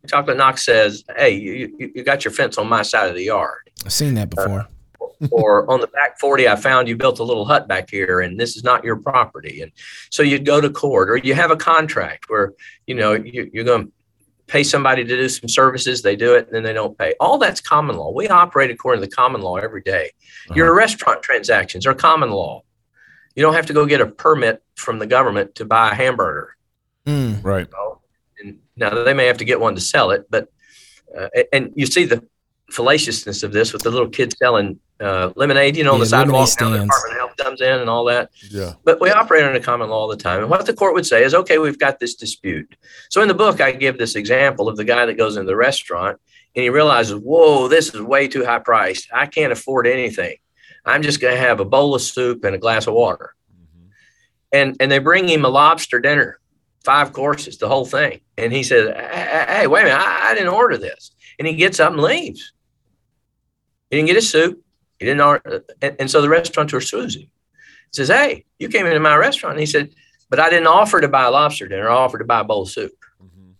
Chocolate Knox says, Hey, you, you, you got your fence on my side of the yard I've seen that before. Or on the back 40 i found you built a little hut back here and this is not your property and so you'd go to court or you have a contract where you know you, you're going to pay somebody to do some services they do it and then they don't pay all that's common law we operate according to the common law every day. your restaurant transactions are common law you don't have to go get a permit from the government to buy a hamburger Mm. Right. and now they may have to get one to sell it, but uh, and you see the fallaciousness of this with the little kids selling uh, lemonade, you know, on the sidewalk. Now the. Department of Health comes in and all that. Yeah. But we operate under common law all the time. And what the court would say is, okay, we've got this dispute. So in the book, I give this example of the guy that goes into the restaurant and he realizes, whoa, this is way too high priced. I can't afford anything. I'm just going to have a bowl of soup and a glass of water. And and they bring him a lobster dinner. five courses, the whole thing. And he said, Hey, hey wait a minute, I, I, didn't order this. And he gets up and leaves. He didn't get his soup. He didn't order. And, and so the restaurateur sues him. Says, Hey, you came into my restaurant. And he said, But I didn't offer to buy a lobster dinner. I offered to buy a bowl of soup. Mm-hmm.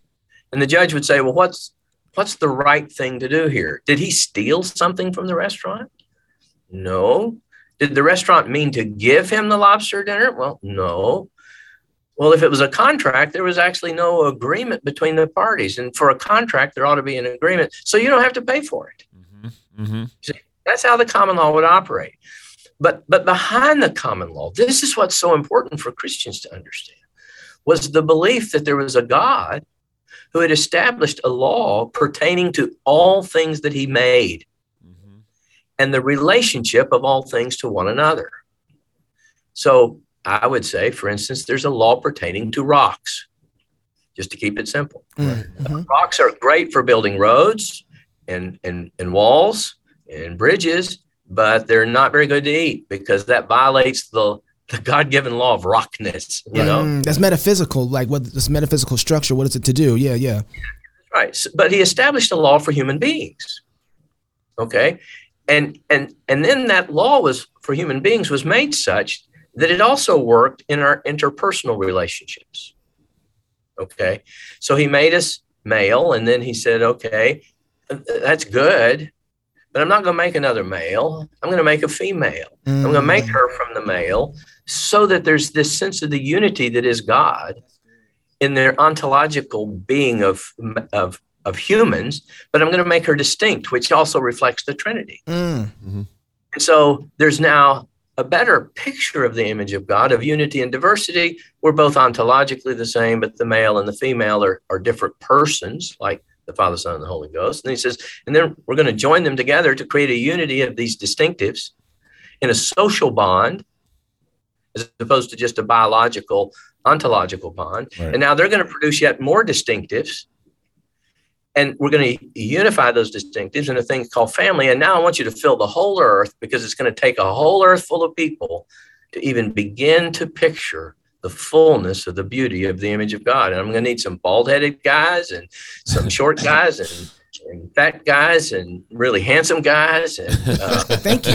And the judge would say, Well, what's what's the right thing to do here? Did he steal something from the restaurant? No. Did the restaurant mean to give him the lobster dinner? Well, no. Well, if it was a contract, there was actually no agreement between the parties. And for a contract, there ought to be an agreement. So you don't have to pay for it. Mm-hmm. Mm-hmm. See, that's how the common law would operate. But, but behind the common law, this is what's so important for Christians to understand, was the belief that there was a God who had established a law pertaining to all things that he made mm-hmm. and the relationship of all things to one another. So I would say, for instance, there's a law pertaining to rocks, just to keep it simple. Mm-hmm. Rocks are great for building roads and, and, and walls and bridges, but they're not very good to eat because that violates the, the God-given law of rockness. You know, mm, that's metaphysical. Like what this metaphysical structure? What is it to do? Yeah, yeah. Right, so, but he established a law for human beings. Okay, and and and then that law was for human beings was made such that it also worked in our interpersonal relationships. Okay. So he made us male, and then he said, okay, that's good, but I'm not going to make another male. I'm going to make a female. Mm. I'm going to make her from the male so that there's this sense of the unity that is God in their ontological being of, of, of humans, but I'm going to make her distinct, which also reflects the Trinity. Mm. Mm-hmm. And so there's now a better picture of the image of God, of unity and diversity. We're both ontologically the same, but the male and the female are, are different persons, like the Father, Son, and the Holy Ghost. And he says, and then we're going to join them together to create a unity of these distinctives in a social bond, as opposed to just a biological, ontological bond. Right. And now they're going to produce yet more distinctives and we're going to unify those distinctives in a thing called family. And now I want you to fill the whole earth because it's going to take a whole earth full of people to even begin to picture the fullness of the beauty of the image of God. And I'm going to need some bald headed guys and some short guys and, and, fat guys and really handsome guys. And uh, (laughs) thank you.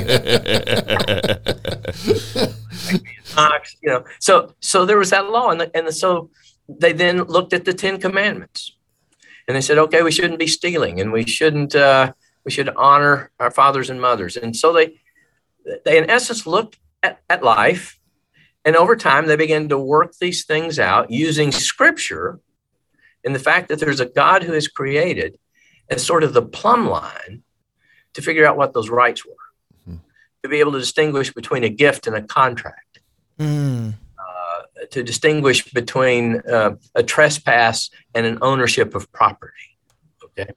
you know, so so there was that law, and the, and the, so they then looked at the Ten Commandments and they said, okay, we shouldn't be stealing, and we shouldn't uh, we should honor our fathers and mothers. And so they they in essence looked at, at life, and over time they began to work these things out using Scripture and the fact that there's a God who has created as sort of the plumb line to figure out what those rights were, mm-hmm. to be able to distinguish between a gift and a contract. Mm to distinguish between uh, a trespass and an ownership of property. Okay,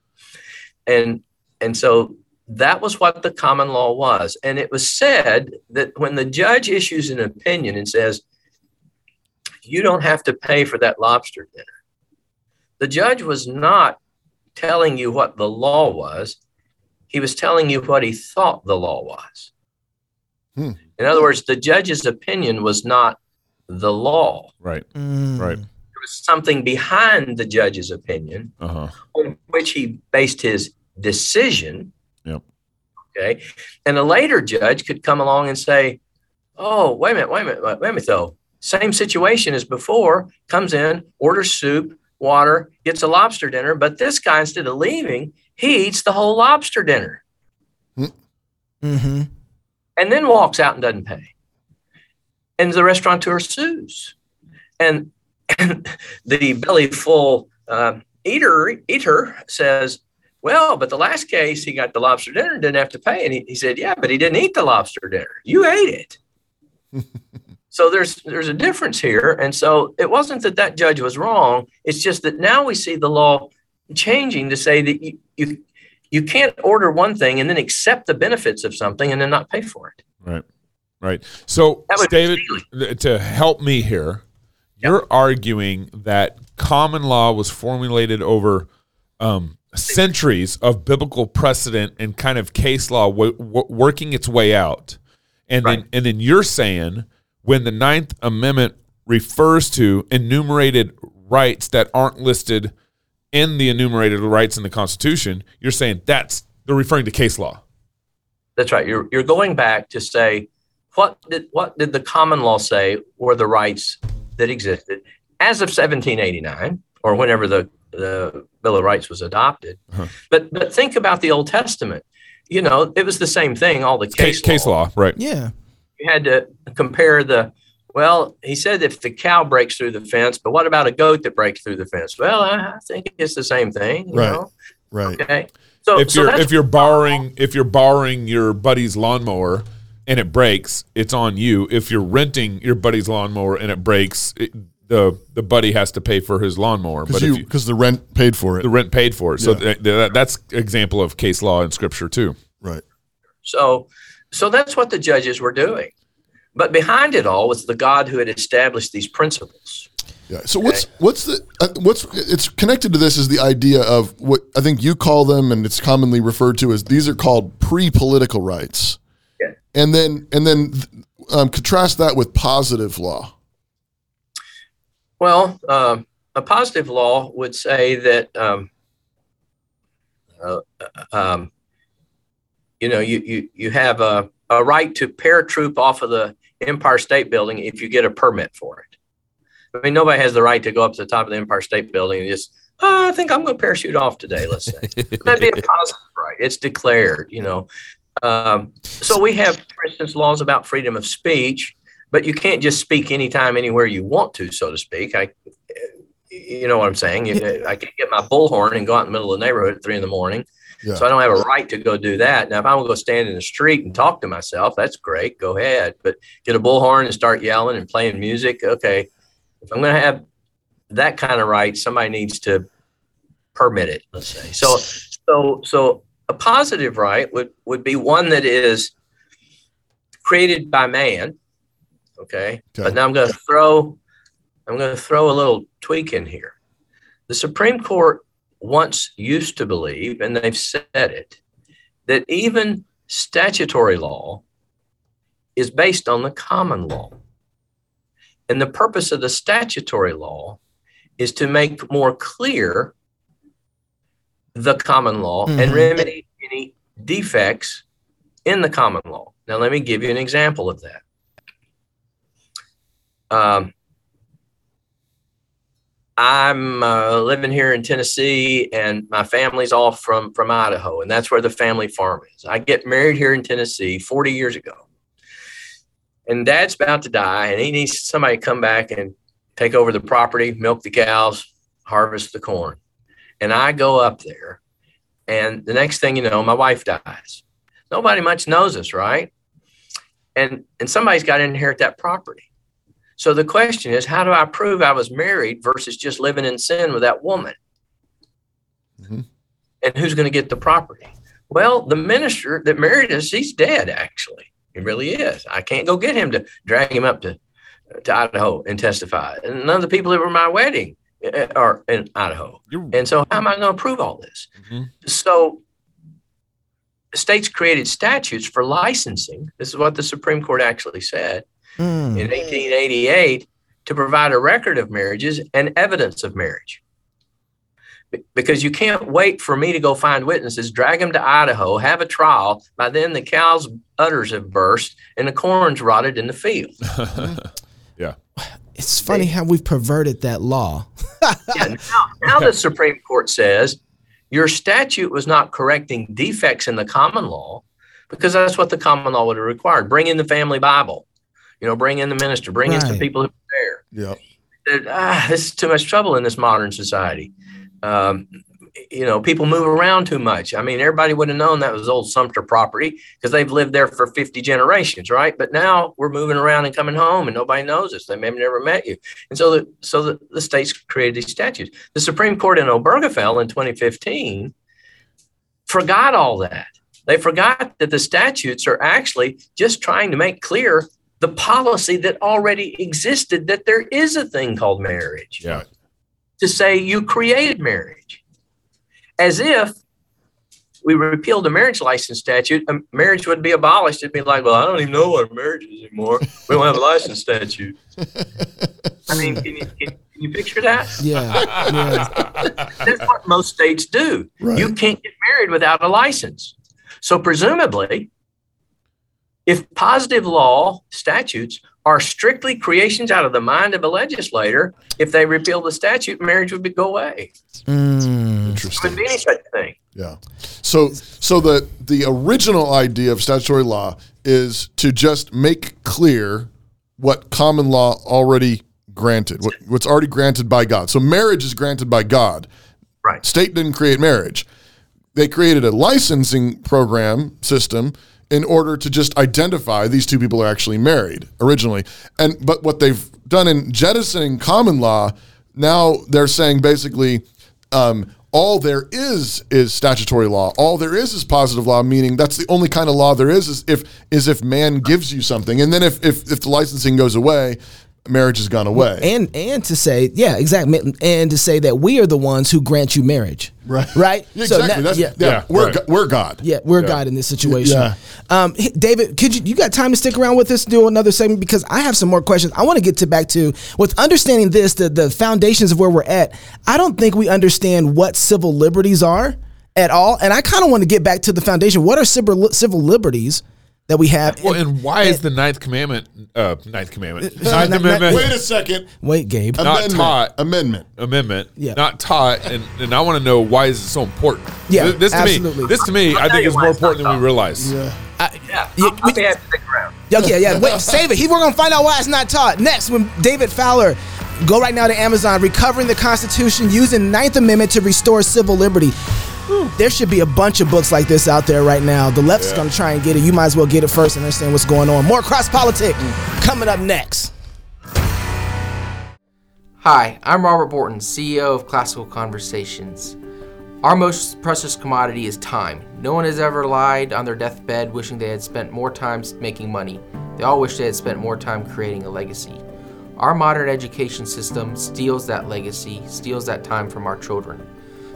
and and so that was what the common law was, and it was said that when the judge issues an opinion and says you don't have to pay for that lobster dinner, the judge was not telling you what the law was; he was telling you what he thought the law was. Hmm. In other words, the judge's opinion was not the law. Right. Mm. Right. There was something behind the judge's opinion uh-huh. on which he based his decision. Yep. Okay. And a later judge could come along and say, oh, wait a minute, wait a minute, wait a minute, though. Same situation as before, comes in, orders soup, water, gets a lobster dinner, but this guy, instead of leaving, he eats the whole lobster dinner. Mm-hmm. And then walks out and doesn't pay and the restaurateur sues. And, and (clears throat) the belly full uh, eater eater says, well, but the last case he got the lobster dinner and didn't have to pay. And he, he said, yeah, but he didn't eat the lobster dinner. You ate it. (laughs) so there's there's a difference here. And so it wasn't that that judge was wrong. It's just that now we see the law changing to say that you, you you can't order one thing and then accept the benefits of something and then not pay for it. Right. Right. So, David, to help me here, yep. you're arguing that common law was formulated over um, centuries of biblical precedent and kind of case law w- w- working its way out, and right. then and then you're saying when the Ninth Amendment refers to enumerated rights that aren't listed in the enumerated rights in the Constitution, you're saying that's they're referring to case law. That's right. You're you're going back to say what did what did the common law say were the rights that existed as of 1789 or whenever the the Bill of Rights was adopted. Uh-huh. But but think about the Old Testament. You know, it was the same thing. All the Case, case, case law, right? Yeah. You had to compare the. Well, he said if the cow breaks through the fence, but what about a goat that breaks through the fence? Well, I I think it's the same thing. You Right. Know? Right. Okay. So if so you're that's if you're borrowing if you're borrowing your buddy's lawnmower and it breaks, it's on you. If you're renting your buddy's lawnmower and it breaks, it, the the buddy has to pay for his lawnmower. But Because if you you, because the rent paid for it. the rent paid for it, so th- th- that's example of case law in scripture too. right. So, so that's what the judges were doing. But behind it all was the God who had established these principles. Yeah. So what's what's the uh, what's it's connected to this is the idea of what I think you call them, and it's commonly referred to as these are called pre-political rights. Yeah. And then and then um, contrast that with positive law. Well, um, a positive law would say that, um, uh, um, you know, you, you, you have a, a right to paratroop off of the Empire State Building if you get a permit for it. I mean, nobody has the right to go up to the top of the Empire State Building and just, oh, I think I'm going to parachute off today, let's say. That'd be a (laughs) positive right. It's declared, you know. Um, so we have, for instance, laws about freedom of speech, but you can't just speak anytime, anywhere you want to, so to speak. I, you know what I'm saying? I can't get my bullhorn and go out in the middle of the neighborhood at three in the morning. Yeah. So I don't have a right to go do that. Now, if I want to go stand in the street and talk to myself, that's great. Go ahead. But get a bullhorn and start yelling and playing music. Okay. If I'm going to have that kind of right, somebody needs to permit it, let's say. So, so, so a positive right would, would be one that is created by man. Okay. Okay. But now I'm going to throw, I'm going to throw a little tweak in here. The Supreme Court once used to believe, and they've said it, that even statutory law is based on the common law. And the purpose of the statutory law is to make more clear the common law and Mhm. remedy any defects in the common law. Now, let me give you an example of that. Um, I'm uh, living here in Tennessee, and my family's all from from Idaho, and that's where the family farm is. I get married here in Tennessee 40 years ago, and Dad's about to die, and he needs somebody to come back and take over the property, milk the cows, harvest the corn. And I go up there, and the next thing you know, my wife dies. Nobody much knows us, right? And and somebody's got to inherit that property. So the question is, how do I prove I was married versus just living in sin with that woman? Mhm. And who's going to get the property? Well, the minister that married us, he's dead, actually. He really is. I can't go get him to drag him up to, to Idaho and testify. And none of the people that were my wedding uh, are in Idaho. And so, how am I going to prove all this? Mhm. So, states created statutes for licensing. This is what the Supreme Court actually said Mm. in 1888 to provide a record of marriages and evidence of marriage. Because you can't wait for me to go find witnesses, drag them to Idaho, have a trial. By then, the cow's udders have burst and the corn's rotted in the field. (laughs) Yeah. (sighs) It's funny how we've perverted that law. Yeah, (laughs) now, now the Supreme Court says your statute was not correcting defects in the common law because that's what the common law would have required. Bring in the family Bible, you know, bring in the minister, bring in some people who are there. Yeah. ah, this is too much trouble in this modern society. Um, you know, people move around too much. I mean, everybody would have known that was old Sumpter property because they've lived there for 50 generations, right? But now we're moving around and coming home and nobody knows us. They may have never met you. And so the, so the, the states created these statutes. The Supreme Court in Obergefell in 2015 forgot all that. They forgot that the statutes are actually just trying to make clear the policy that already existed that there is a thing called marriage. yeah. To say you created marriage. As if we repealed the marriage license statute, um, marriage would be abolished. It'd be like, well, I don't even know what marriage is anymore. We don't have a license statute. (laughs) I mean, can you, can, Can you picture that? Yeah, yeah. (laughs) That's what most states do. Right. You can't get married without a license. So presumably, if positive law statutes are strictly creations out of the mind of a legislator, if they repeal the statute, marriage would be, go away. Mm. There Interesting. wouldn't be any such thing. Yeah. So so the the original idea of statutory law is to just make clear what common law already granted, what, what's already granted by God. So marriage is granted by God. Right. State didn't create marriage. They created a licensing program system in order to just identify these two people are actually married originally. And but what they've done in jettisoning common law, now they're saying basically um, all there is is statutory law. All there is is positive law, meaning that's the only kind of law there is. Is if is if man gives you something, and then if if, if the licensing goes away, marriage has gone away. and and to say yeah exactly. And to say that we are the ones who grant you marriage. Right, (laughs) right? Yeah, So exactly. now- That's, yeah. yeah, Yeah, we're right. Go- we're God. yeah we're god in this situation. Yeah. um david could you you got time to stick around with us do another segment? Because i have some more questions. I want to get to back to with understanding this the the foundations of where we're at i don't think we understand what civil liberties are at all. And i kind of want to get back to the foundation. What are civil civil liberties that we have Well, and why is the ninth commandment, uh, ninth commandment, (laughs) ninth not- amendment, Wait a second. wait gabe Not Amendment. taught. Amendment. amendment, Yeah. not taught, and, and I want to know why is it so important? Yeah, Th- this to absolutely. me, this to me, I tell think you is more important than we realize. Yeah, Yeah, I'll, I'll be happy to stick around. Okay, yeah. Wait, save it. He, we're gonna find out why it's not taught next. When David Fowler, go right now to Amazon, recovering the Constitution using Ninth Amendment to restore civil liberty. There should be a bunch of books like this out there right now. The left is gonna try and get it. You might as well get it first and understand what's going on. More cross politic mm. coming up next. Hi, I'm Robert Bortins, CEO of Classical Conversations. Our most precious commodity is time. No one has ever lied on their deathbed wishing they had spent more time making money. They all wish they had spent more time creating a legacy. Our modern education system steals that legacy, steals that time from our children.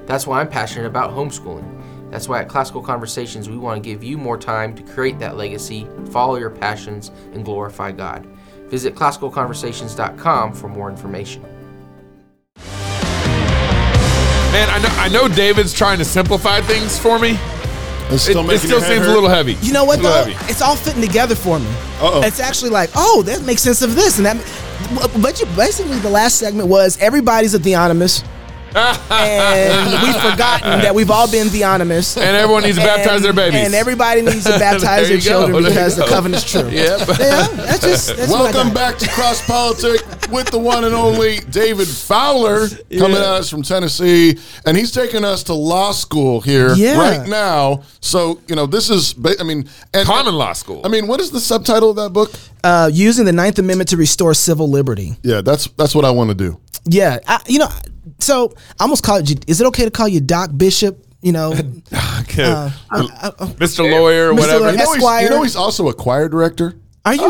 That's why I'm passionate about homeschooling. That's why at Classical Conversations we want to give you more time to create that legacy, follow your passions, and glorify God. Visit classicalconversations.com for more information. Man, I know, I know David's trying to simplify things for me. It's It, still it making still your head seems a little heavy. You know what though? heavy. It's all fitting together for me. Uh-oh. It's actually like, oh, that makes sense of this and that. But you basically the last segment was everybody's a theonomist. And we've (laughs) forgotten that we've all been theonomous. And everyone needs to baptize their babies. And everybody needs to (laughs) baptize their you go, children there because the go. covenant's true. Yep. Yeah, that's just that's Welcome back to Cross Politics with the one and only David Fowler coming at us from Tennessee, and he's taking us to law school here Yeah. right now. So you know this is, I mean, and, Common law school. I mean, what is the subtitle of that book? Uh, using the Ninth Amendment to restore civil liberty. Yeah, that's that's what I want to do. Yeah, I, you know, so I almost call it. Is it okay to call you Doc Bishop? You know, (laughs) Okay. uh, Mr. Lawyer, Mr. whatever. Lawyer. You know, he's, Esquire. you know he's also a choir director, are you Oh.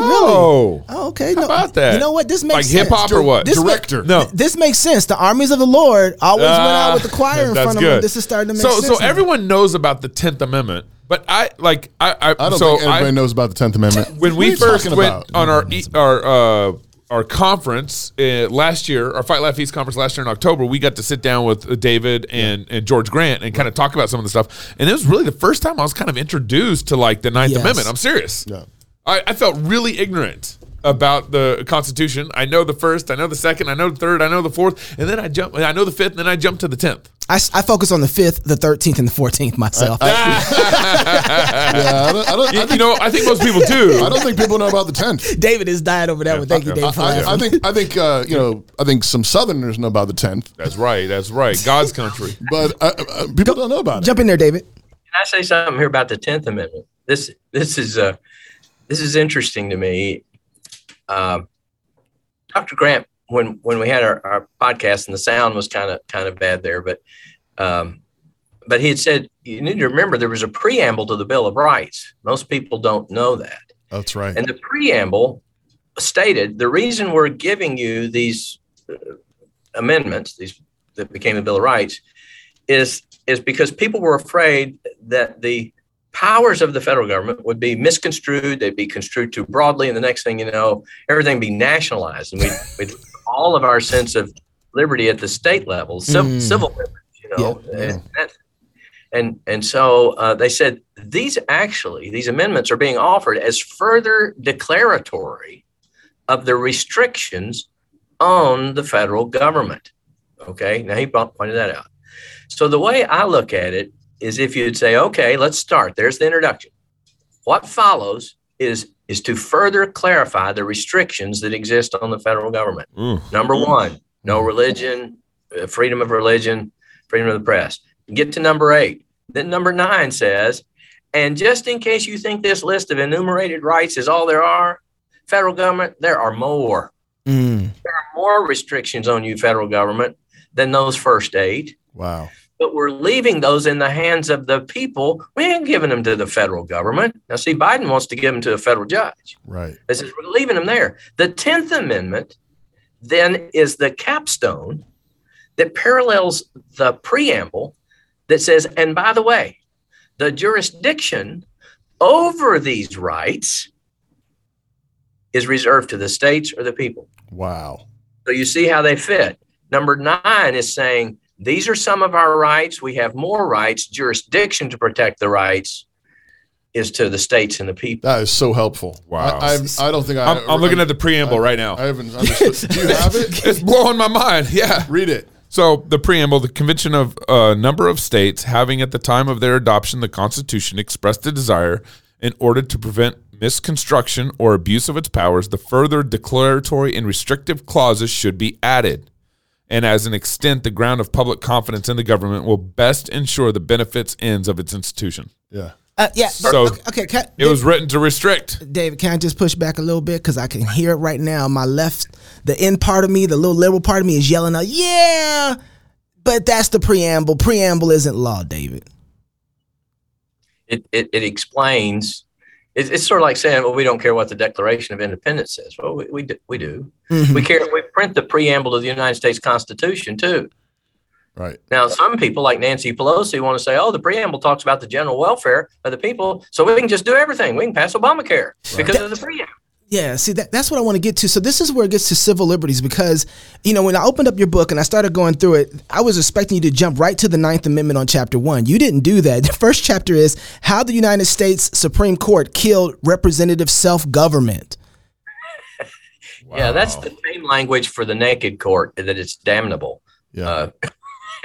really? Oh, okay. How no, about that? You know what? This makes sense? Like sense. hip hop or what? This ma- director. No. This makes sense. The armies of the Lord always went out Ah, with the choir in that's front of good. them. This is starting to make so, sense. So now. everyone knows about the Tenth Amendment, but I like I I, I don't so think everybody I, knows about the Tenth Amendment. when we first went about? on our e- our uh, our conference uh, last year, our Fight Laugh Feast conference last year in October, we got to sit down with David and, and George Grant and kind of talk about some of the stuff. And it was really the first time I was kind of introduced to like the Ninth Yes. Amendment. I'm serious. Yeah. I, I felt really ignorant about the Constitution. I know the first, I know the second, I know the third, I know the fourth, and then I jump. I know the fifth, and then I jump to the tenth. I focus on the fifth, the thirteenth, and the fourteenth myself. (laughs) yeah, I don't, I don't, You, think, you know, I think most people do. I don't think people know about the tenth. (laughs) David is dying over that one. Thank you, David, for I. I think I think uh, you know I think some Southerners know about the tenth, That's right. That's right. God's country. (laughs) but uh, uh, people don't know about it. Jump in there, David. Can I say something here about the Tenth Amendment? This this is uh, this is interesting to me. Uh, Dr. Grant, when when we had our, our podcast and the sound was kind of kind of bad there, but um, but he had said you need to remember there was a preamble to the Bill of Rights. Most people don't know that. That's right. And the preamble stated the reason we're giving you these uh, amendments, these that became the Bill of Rights, is is because people were afraid that the powers of the federal government would be misconstrued, they'd be construed too broadly, and the next thing you know, everything be nationalized, and we would all of our sense of liberty at the state level, civ- Mm. civil liberty, you know. Yeah. And, and and so uh, they said these actually these amendments are being offered as further declaratory of the restrictions on the federal government. Okay, now he po- pointed that out. So the way I look at it is, if you'd say, okay, let's start. There's the introduction. What follows is is to further clarify the restrictions that exist on the federal government. Ooh. Number one, no religion, uh, freedom of religion, freedom of the press. Get to number eight. Then number nine says, and just in case you think this list of enumerated rights is all there are, federal government, there are more. Mm. There are more restrictions on you, federal government, than those first eight. Wow. But we're leaving those in the hands of the people. We ain't giving them to the federal government. Now, see, Biden wants to give them to a federal judge. Right. This is we're leaving them there. The Tenth Amendment then is the capstone that parallels the preamble that says, and by the way, the jurisdiction over these rights is reserved to the states or the people. Wow. So you see how they fit. Number nine is saying these are some of our rights. We have more rights. Jurisdiction to protect the rights is to the states and the people. That is so helpful. Wow. I, I've- I don't think I. I'm, I'm looking at the preamble I- right now. I haven't understood. (laughs) Do you have it? (laughs) it's blowing my mind. Yeah. Read it. So the preamble, the convention of a number of states having at the time of their adoption the Constitution expressed a desire in order to prevent misconstruction or abuse of its powers, the further declaratory and restrictive clauses should be added. And as an extent, the ground of public confidence in the government will best ensure the benefits ends of its institution. Yeah. Uh, yeah. So- okay. okay can, It was written to restrict. David, can I just push back a little bit because I can hear it right now? My left, the end part of me, the little liberal part of me is yelling out, "Yeah!" But that's the preamble. Preamble isn't law, David. It, it, it explains. It's, it's sort of like saying, well, we don't care what the Declaration of Independence says. Well, we, we, do, we do. Mhm. We care. We print the preamble of the United States Constitution too. Right. Now, some people like Nancy Pelosi want to say, oh, the preamble talks about the general welfare of the people, so we can just do everything. We can pass Obamacare because of the preamble. Yeah, see that that's what I want to get to. So this is where it gets to civil liberties because you know when I opened up your book and I started going through it, I was expecting you to jump right to the Ninth Amendment on chapter one. You didn't do that. (laughs) The first chapter is how the United States Supreme Court killed representative self government. (laughs) Yeah, that's the same language for the naked court that it's damnable. Yeah. Uh,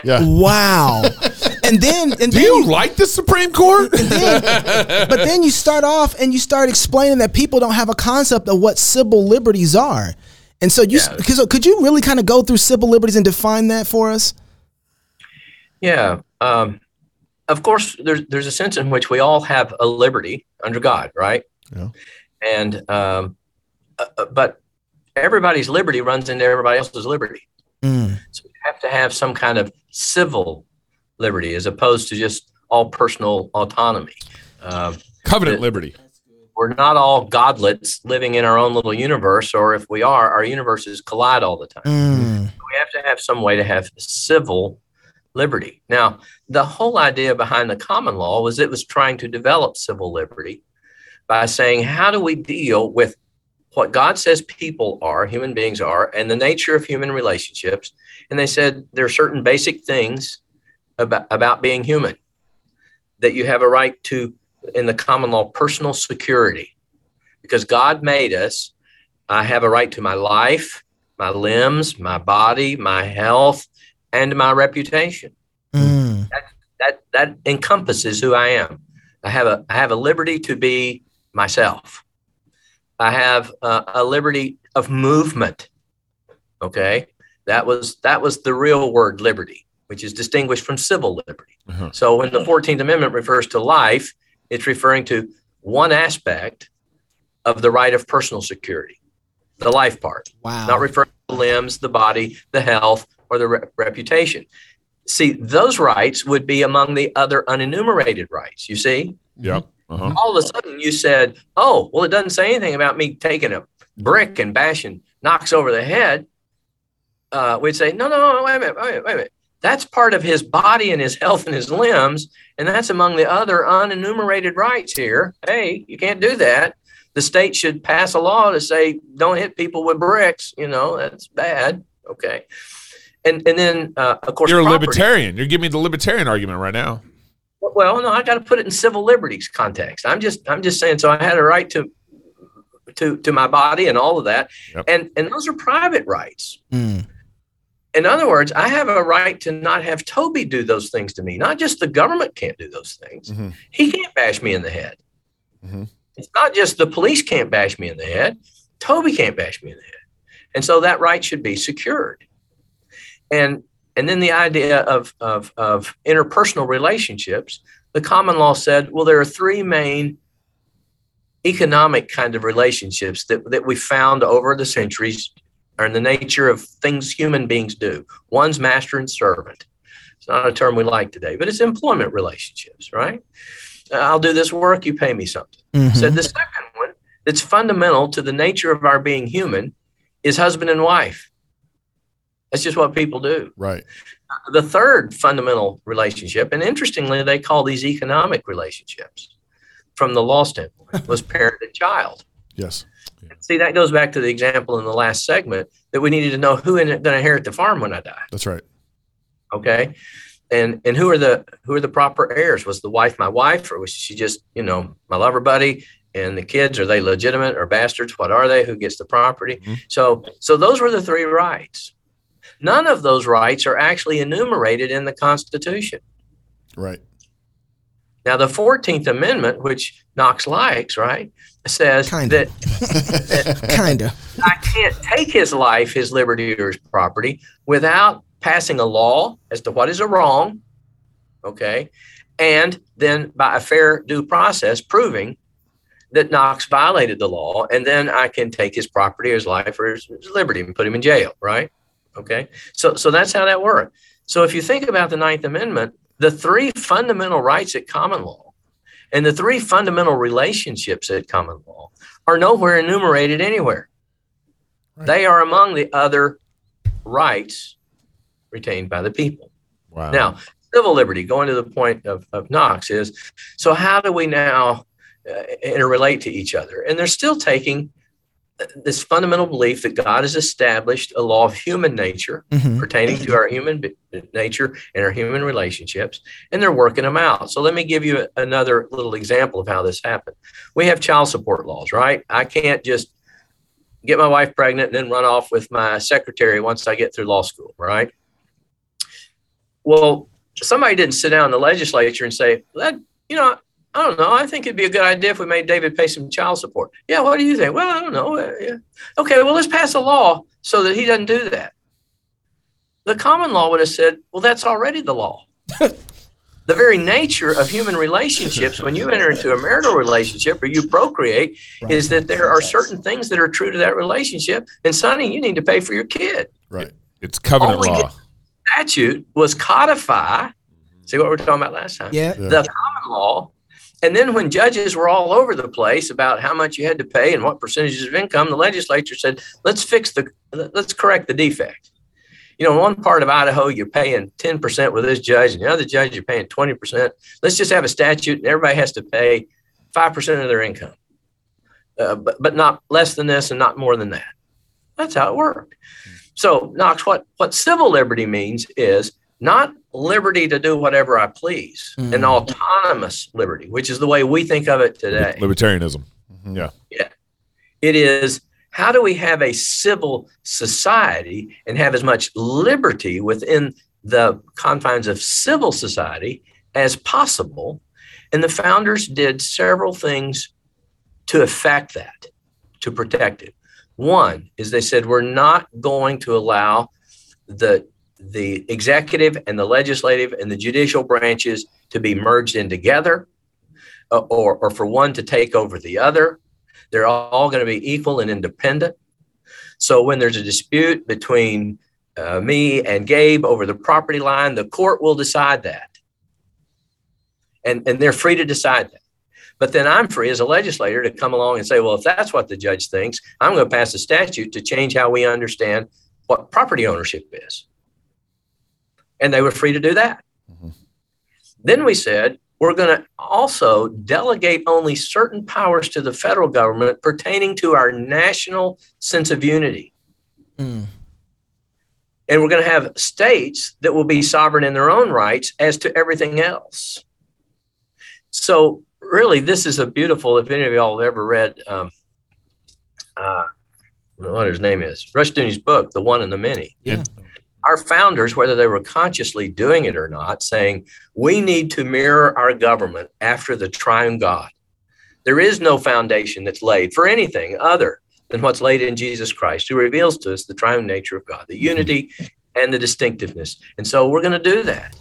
yeah. Wow. (laughs) and then and Do then you like the Supreme Court? but then you start off and you start explaining that people don't have a concept of what civil liberties are. And so you Yeah. so could you really kind of go through civil liberties and define that for us? yeah. Um, of course, there's there's a sense in which we all have a liberty under God, right? Yeah. And um, uh, uh, but everybody's liberty runs into everybody else's liberty. Mm. So you have to have some kind of civil liberty as opposed to just all personal autonomy. Um, Covenant The- liberty. we're not all godlets living in our own little universe, or if we are, our universes collide all the time. Mm. We have to have some way to have civil liberty. Now, the whole idea behind the common law was it was trying to develop civil liberty by saying, how do we deal with what God says people are, human beings are, and the nature of human relationships? And they said there are certain basic things about, about being human that you have a right to, in the common law, personal security. Because God made us, I have a right to my life, my limbs, my body, my health, and my reputation. Mm. That that encompasses who I am. I have a I have a liberty to be myself. I have uh, a liberty of movement. Okay, that was that was the real word liberty, which is distinguished from civil liberty. Uh-huh. So when the Fourteenth Amendment refers to life, it's referring to one aspect of the right of personal security, the life part Wow. not referring to the limbs, the body, the health, or the re- reputation. See, those rights would be among the other unenumerated rights. You see, Yep. Uh-huh. all of a sudden you said, "Oh, well, it doesn't say anything about me taking a brick and bashing knocks over the head." Uh, we'd say, "No, no, no, wait a minute, wait a minute, wait a minute. That's part of his body and his health and his limbs, and that's among the other unenumerated rights here. Hey, you can't do that." the state should pass a law to say don't hit people with bricks you know that's bad okay And and then uh, of course You're a property. libertarian. You're giving me the libertarian argument right now. Well, no, I got to put it in civil liberties context. I'm just I'm just saying. So I had a right to to to my body and all of that, Yep. and and those are private rights. Mm. In other words, I have a right to not have Toby do those things to me. Not just the government can't do those things. Mhm. He can't bash me in the head. Mhm. It's not just the police can't bash me in the head. Toby can't bash me in the head. And so that right should be secured. And and then the idea of of, of interpersonal relationships, the common law said, well, there are three main economic kind of relationships that, that we found over the centuries are in the nature of things human beings do. One's master and servant. It's not a term we like today, but it's employment relationships, right? Uh, I'll do this work, you pay me something. Mhm. Said the second one that's fundamental to the nature of our being human is husband and wife. That's just what people do. Right. The third fundamental relationship, and interestingly, they call these economic relationships from the law standpoint, (laughs) was parent and child. Yes. See, that goes back to the example in the last segment that we needed to know who is going to inherit the farm when I die. That's right. Okay, and and who are the who are the proper heirs? Was the wife my wife, or was she just you know my lover buddy? And the kids are they legitimate or bastards? What are they? Who gets the property? Mhm. So so those were the three rights. None of those rights are actually enumerated in the Constitution. Right. Now, the 14th Amendment, which Knox likes, right, says Kinda. that (laughs) Kinda. I can't take his life, his liberty, or his property without passing a law as to what is a wrong, okay, and then by a fair due process proving that Knox violated the law, and then I can take his property, his life, or his, his liberty and put him in jail, right? Okay, so so that's how that worked. So if you think about the Ninth Amendment, the three fundamental rights at common law and the three fundamental relationships at common law are nowhere enumerated anywhere. They are among the other rights retained by the people. Wow. Now, civil liberty, going to the point of, of Knox, is so how do we now uh, interrelate to each other? And they're still taking this fundamental belief that God has established a law of human nature Mhm. pertaining to our human nature and our human relationships, and they're working them out. So let me give you another little example of how this happened. We have child support laws, right? I can't just get my wife pregnant and then run off with my secretary once I get through law school, right? Well, somebody didn't sit down in the legislature and say, that, you know, I don't know. I think it'd be a good idea if we made David pay some child support. Yeah, what do you think? Well, I don't know. Yeah. Okay, well, let's pass a law so that he doesn't do that. The common law would have said, well, that's already the law. (laughs) the very nature of human relationships, when you enter into a marital relationship or you procreate, is that there are certain things that are true to that relationship. And Sonny, you need to pay for your kid. Right. it's covenant All we law. Statute was codify. See what we we're talking about last time? Yeah. Yeah. the common law. And then when judges were all over the place about how much you had to pay and what percentages of income, the legislature said, let's fix the, let's correct the defect. You know, one part of Idaho, you're paying 10% with this judge, and the other judge, you're paying 20%. Let's just have a statute and everybody has to pay 5% of their income, uh, but, but not less than this and not more than that. That's how it worked. So, Knox, what, what civil liberty means is not liberty to do whatever I please, an Mm. autonomous liberty, which is the way we think of it today. Libertarianism. Yeah. Yeah. It is how do we have a civil society and have as much liberty within the confines of civil society as possible? And the founders did several things to affect that, to protect it. One is they said we're not going to allow the the executive and the legislative and the judicial branches to be merged in together uh, or, or for one to take over the other. They're all going to be equal and independent. So when there's a dispute between uh, me and Gabe over the property line, the court will decide that. And, and they're free to decide that. But then I'm free as a legislator to come along and say, well, if that's what the judge thinks, I'm going to pass a statute to change how we understand what property ownership is. And they were free to do that. Then we said, we're going to also delegate only certain powers to the federal government pertaining to our national sense of unity. Mm. And we're going to have states that will be sovereign in their own rights as to everything else. So, really, this is a beautiful, if any of y'all have ever read, um, uh, what his name is, Rushdoony's book, The One and the Many. Yeah. Our founders, whether they were consciously doing it or not, saying we need to mirror our government after the triune God. There is no foundation that's laid for anything other than what's laid in Jesus Christ, who reveals to us the triune nature of God, the mm-hmm. unity and the distinctiveness. And so we're going to do that.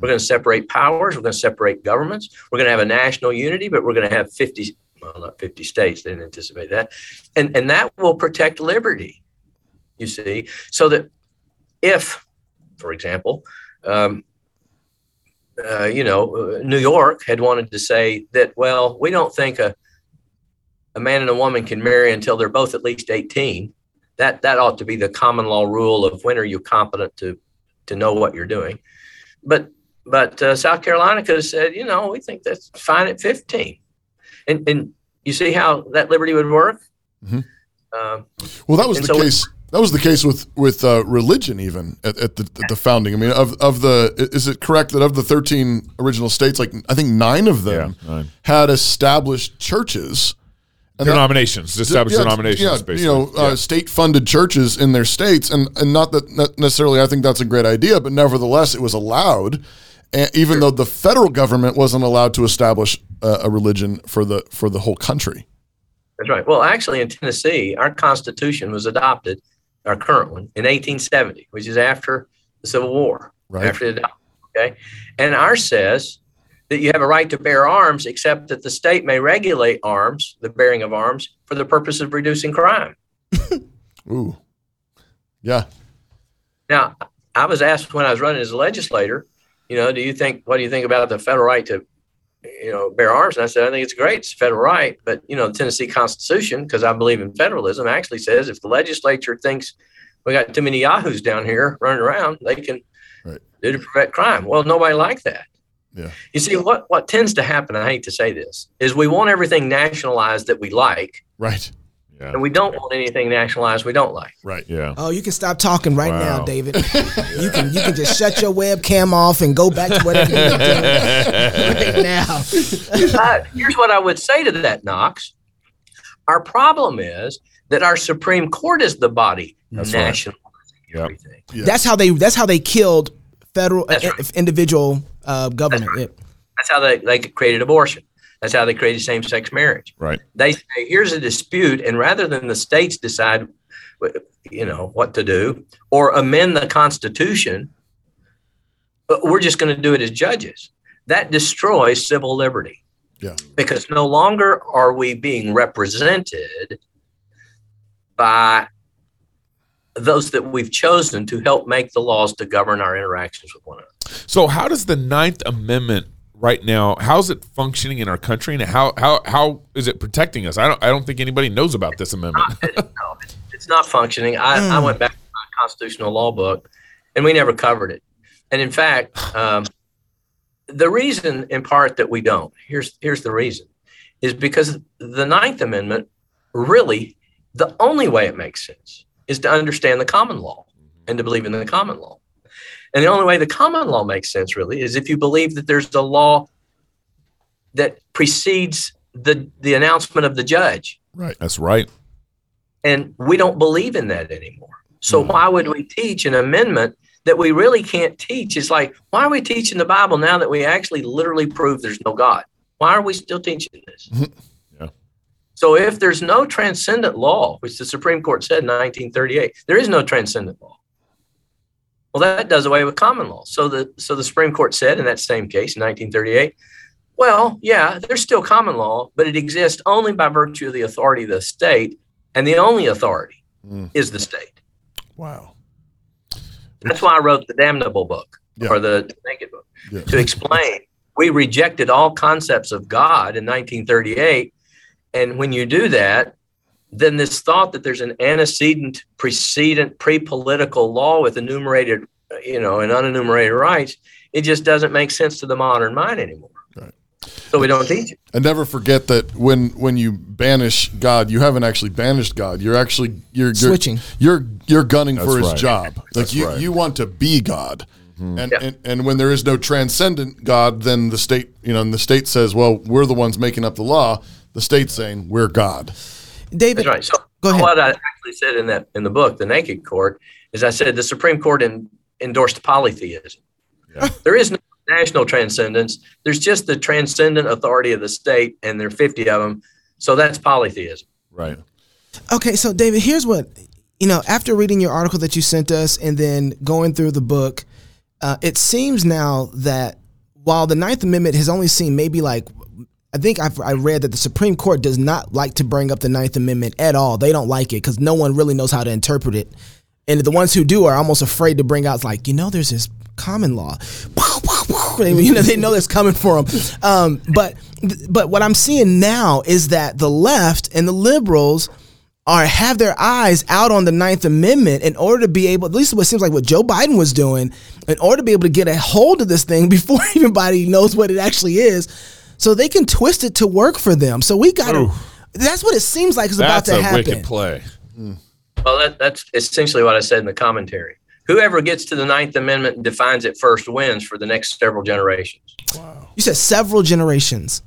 We're going to separate powers. We're going to separate governments. We're going to have a national unity, but we're going to have 50, well, not 50 states. They didn't anticipate that. And, and that will protect liberty, you see, so that if, for example, um, uh, you know, uh, New York had wanted to say that, well, we don't think a, a man and a woman can marry until they're both at least 18. That, that ought to be the common law rule of when are you competent to, to know what you're doing. But, but uh, South Carolina could have said, you know, we think that's fine at 15. And, and you see how that liberty would work? Mhm. Um, Well, that was the so- case. That was the case with with uh, religion, even at, at, the, at the founding. I mean, of of the is it correct that of the thirteen original states, like I think nine of them Yeah, nine. had established churches. And that- established yeah, denominations, yeah, basically. you know, uh, state-funded churches in their states, and and not that necessarily. I think that's a great idea, but nevertheless, it was allowed, and even though the federal government wasn't allowed to establish uh, a religion for the for the whole country. That's right. Well, actually, in Tennessee, our Constitution was adopted, our current one, in 1870, which is after the Civil War. Right. After the okay, and ours says that you have a right to bear arms, except that the state may regulate arms, the bearing of arms, for the purpose of reducing crime. (laughs) Ooh, yeah, Now, I was asked when I was running as a legislator, you know, do you think, what do you think about the federal right to, you know, bear arms? And I said, I think it's great. It's a federal right. But, you know, the Tennessee Constitution, because I believe in federalism, actually says if the legislature thinks we got too many yahoos down here running around, they can Right. do to prevent crime. Well, nobody liked that. Yeah. You see, what, what tends to happen, I hate to say this, is we want everything nationalized that we like, right, Yeah. and we don't want anything nationalized we don't like. right. Yeah. Oh, you can stop talking right now, David. you can you can just shut your webcam off and go back to whatever you're doing right now. Uh, here's what I would say to that, Knox. Our problem is that our Supreme Court is the body That's right. national Yep. everything. Yeah. That's how they that's how they killed federal uh, right. individual uh, government. Yeah. That's how they, they created abortion. That's how they created same-sex marriage. Right. They say, here's a dispute, and rather than the states decide, you know, what to do or amend the Constitution, but we're just going to do it as judges. That destroys civil liberty. Yeah. Because no longer are we being represented by those that we've chosen to help make the laws to govern our interactions with one another. So how does the Ninth Amendment right now? How's it functioning in our country, and how how how is it protecting us? I don't I don't think anybody knows about this amendment. (laughs) no, it's, not functioning. I, I went back to my constitutional law book, and we never covered it. And in fact, um, the reason, in part, that we don't here's here's the reason, is because the Ninth Amendment really the only way it makes sense is to understand the common law and to believe in the common law. And the only way the common law makes sense really is if you believe that there's a law that precedes the the announcement of the judge. Right. That's right. And we don't believe in that anymore. So mm-hmm. why would we teach an amendment that we really can't teach? It's like, why are we teaching the Bible now that we actually literally prove there's no God? Why are we still teaching this? (laughs) Yeah. So if there's no transcendent law, which the Supreme Court said in 1938, there is no transcendent law. Well, that does away with common law. So the so the Supreme Court said in that same case in 1938, well, yeah, there's still common law, but it exists only by virtue of the authority of the state, and the only authority Mm. is the state. Wow. That's why I wrote the damnable book Yeah. or the naked book Yeah. to explain. We rejected all concepts of God in 1938. And when you do that, then this thought that there's an antecedent, precedent, pre-political law with enumerated, you know, and unenumerated rights, it just doesn't make sense to the modern mind anymore. Right. So we don't teach it. And never forget that when when you banish God, you haven't actually banished God. You're actually you're, you're Switching. You're you're gunning for his right. job. Like That's you right. you want to be God. Mm-hmm. And, Yeah. and and when there is no transcendent God, then the state you know, and the state says, well, we're the ones making up the law. The state's saying we're God. David, That's right. So Go ahead. what I actually said in that in the book, The Naked Court, is I said the Supreme Court en- endorsed polytheism. There is no national transcendence. There's just the transcendent authority of the state, and there are 50 of them. So that's polytheism. Right. Okay, so David, here's what you know. After reading your article that you sent us, and then going through the book, uh, it seems now that while the Ninth Amendment has only seen maybe like, I think I've, I read that the Supreme Court does not like to bring up the Ninth Amendment at all. They don't like it because no one really knows how to interpret it, and the ones who do are almost afraid to bring out like, you know, there's this common law. (laughs) You know, they know that's coming for them. Um, but but what I'm seeing now is that the left and the liberals are have their eyes out on the Ninth Amendment in order to be able, at least what seems like what Joe Biden was doing, in order to be able to get a hold of this thing (laughs) before anybody knows what it actually is, so they can twist it to work for them. So we got to. That's what it seems like is about That's to a happen. wicked play. Well, that, that's essentially what I said in the commentary. Whoever gets to the Ninth Amendment and defines it first wins for the next several generations. Wow. You said several generations.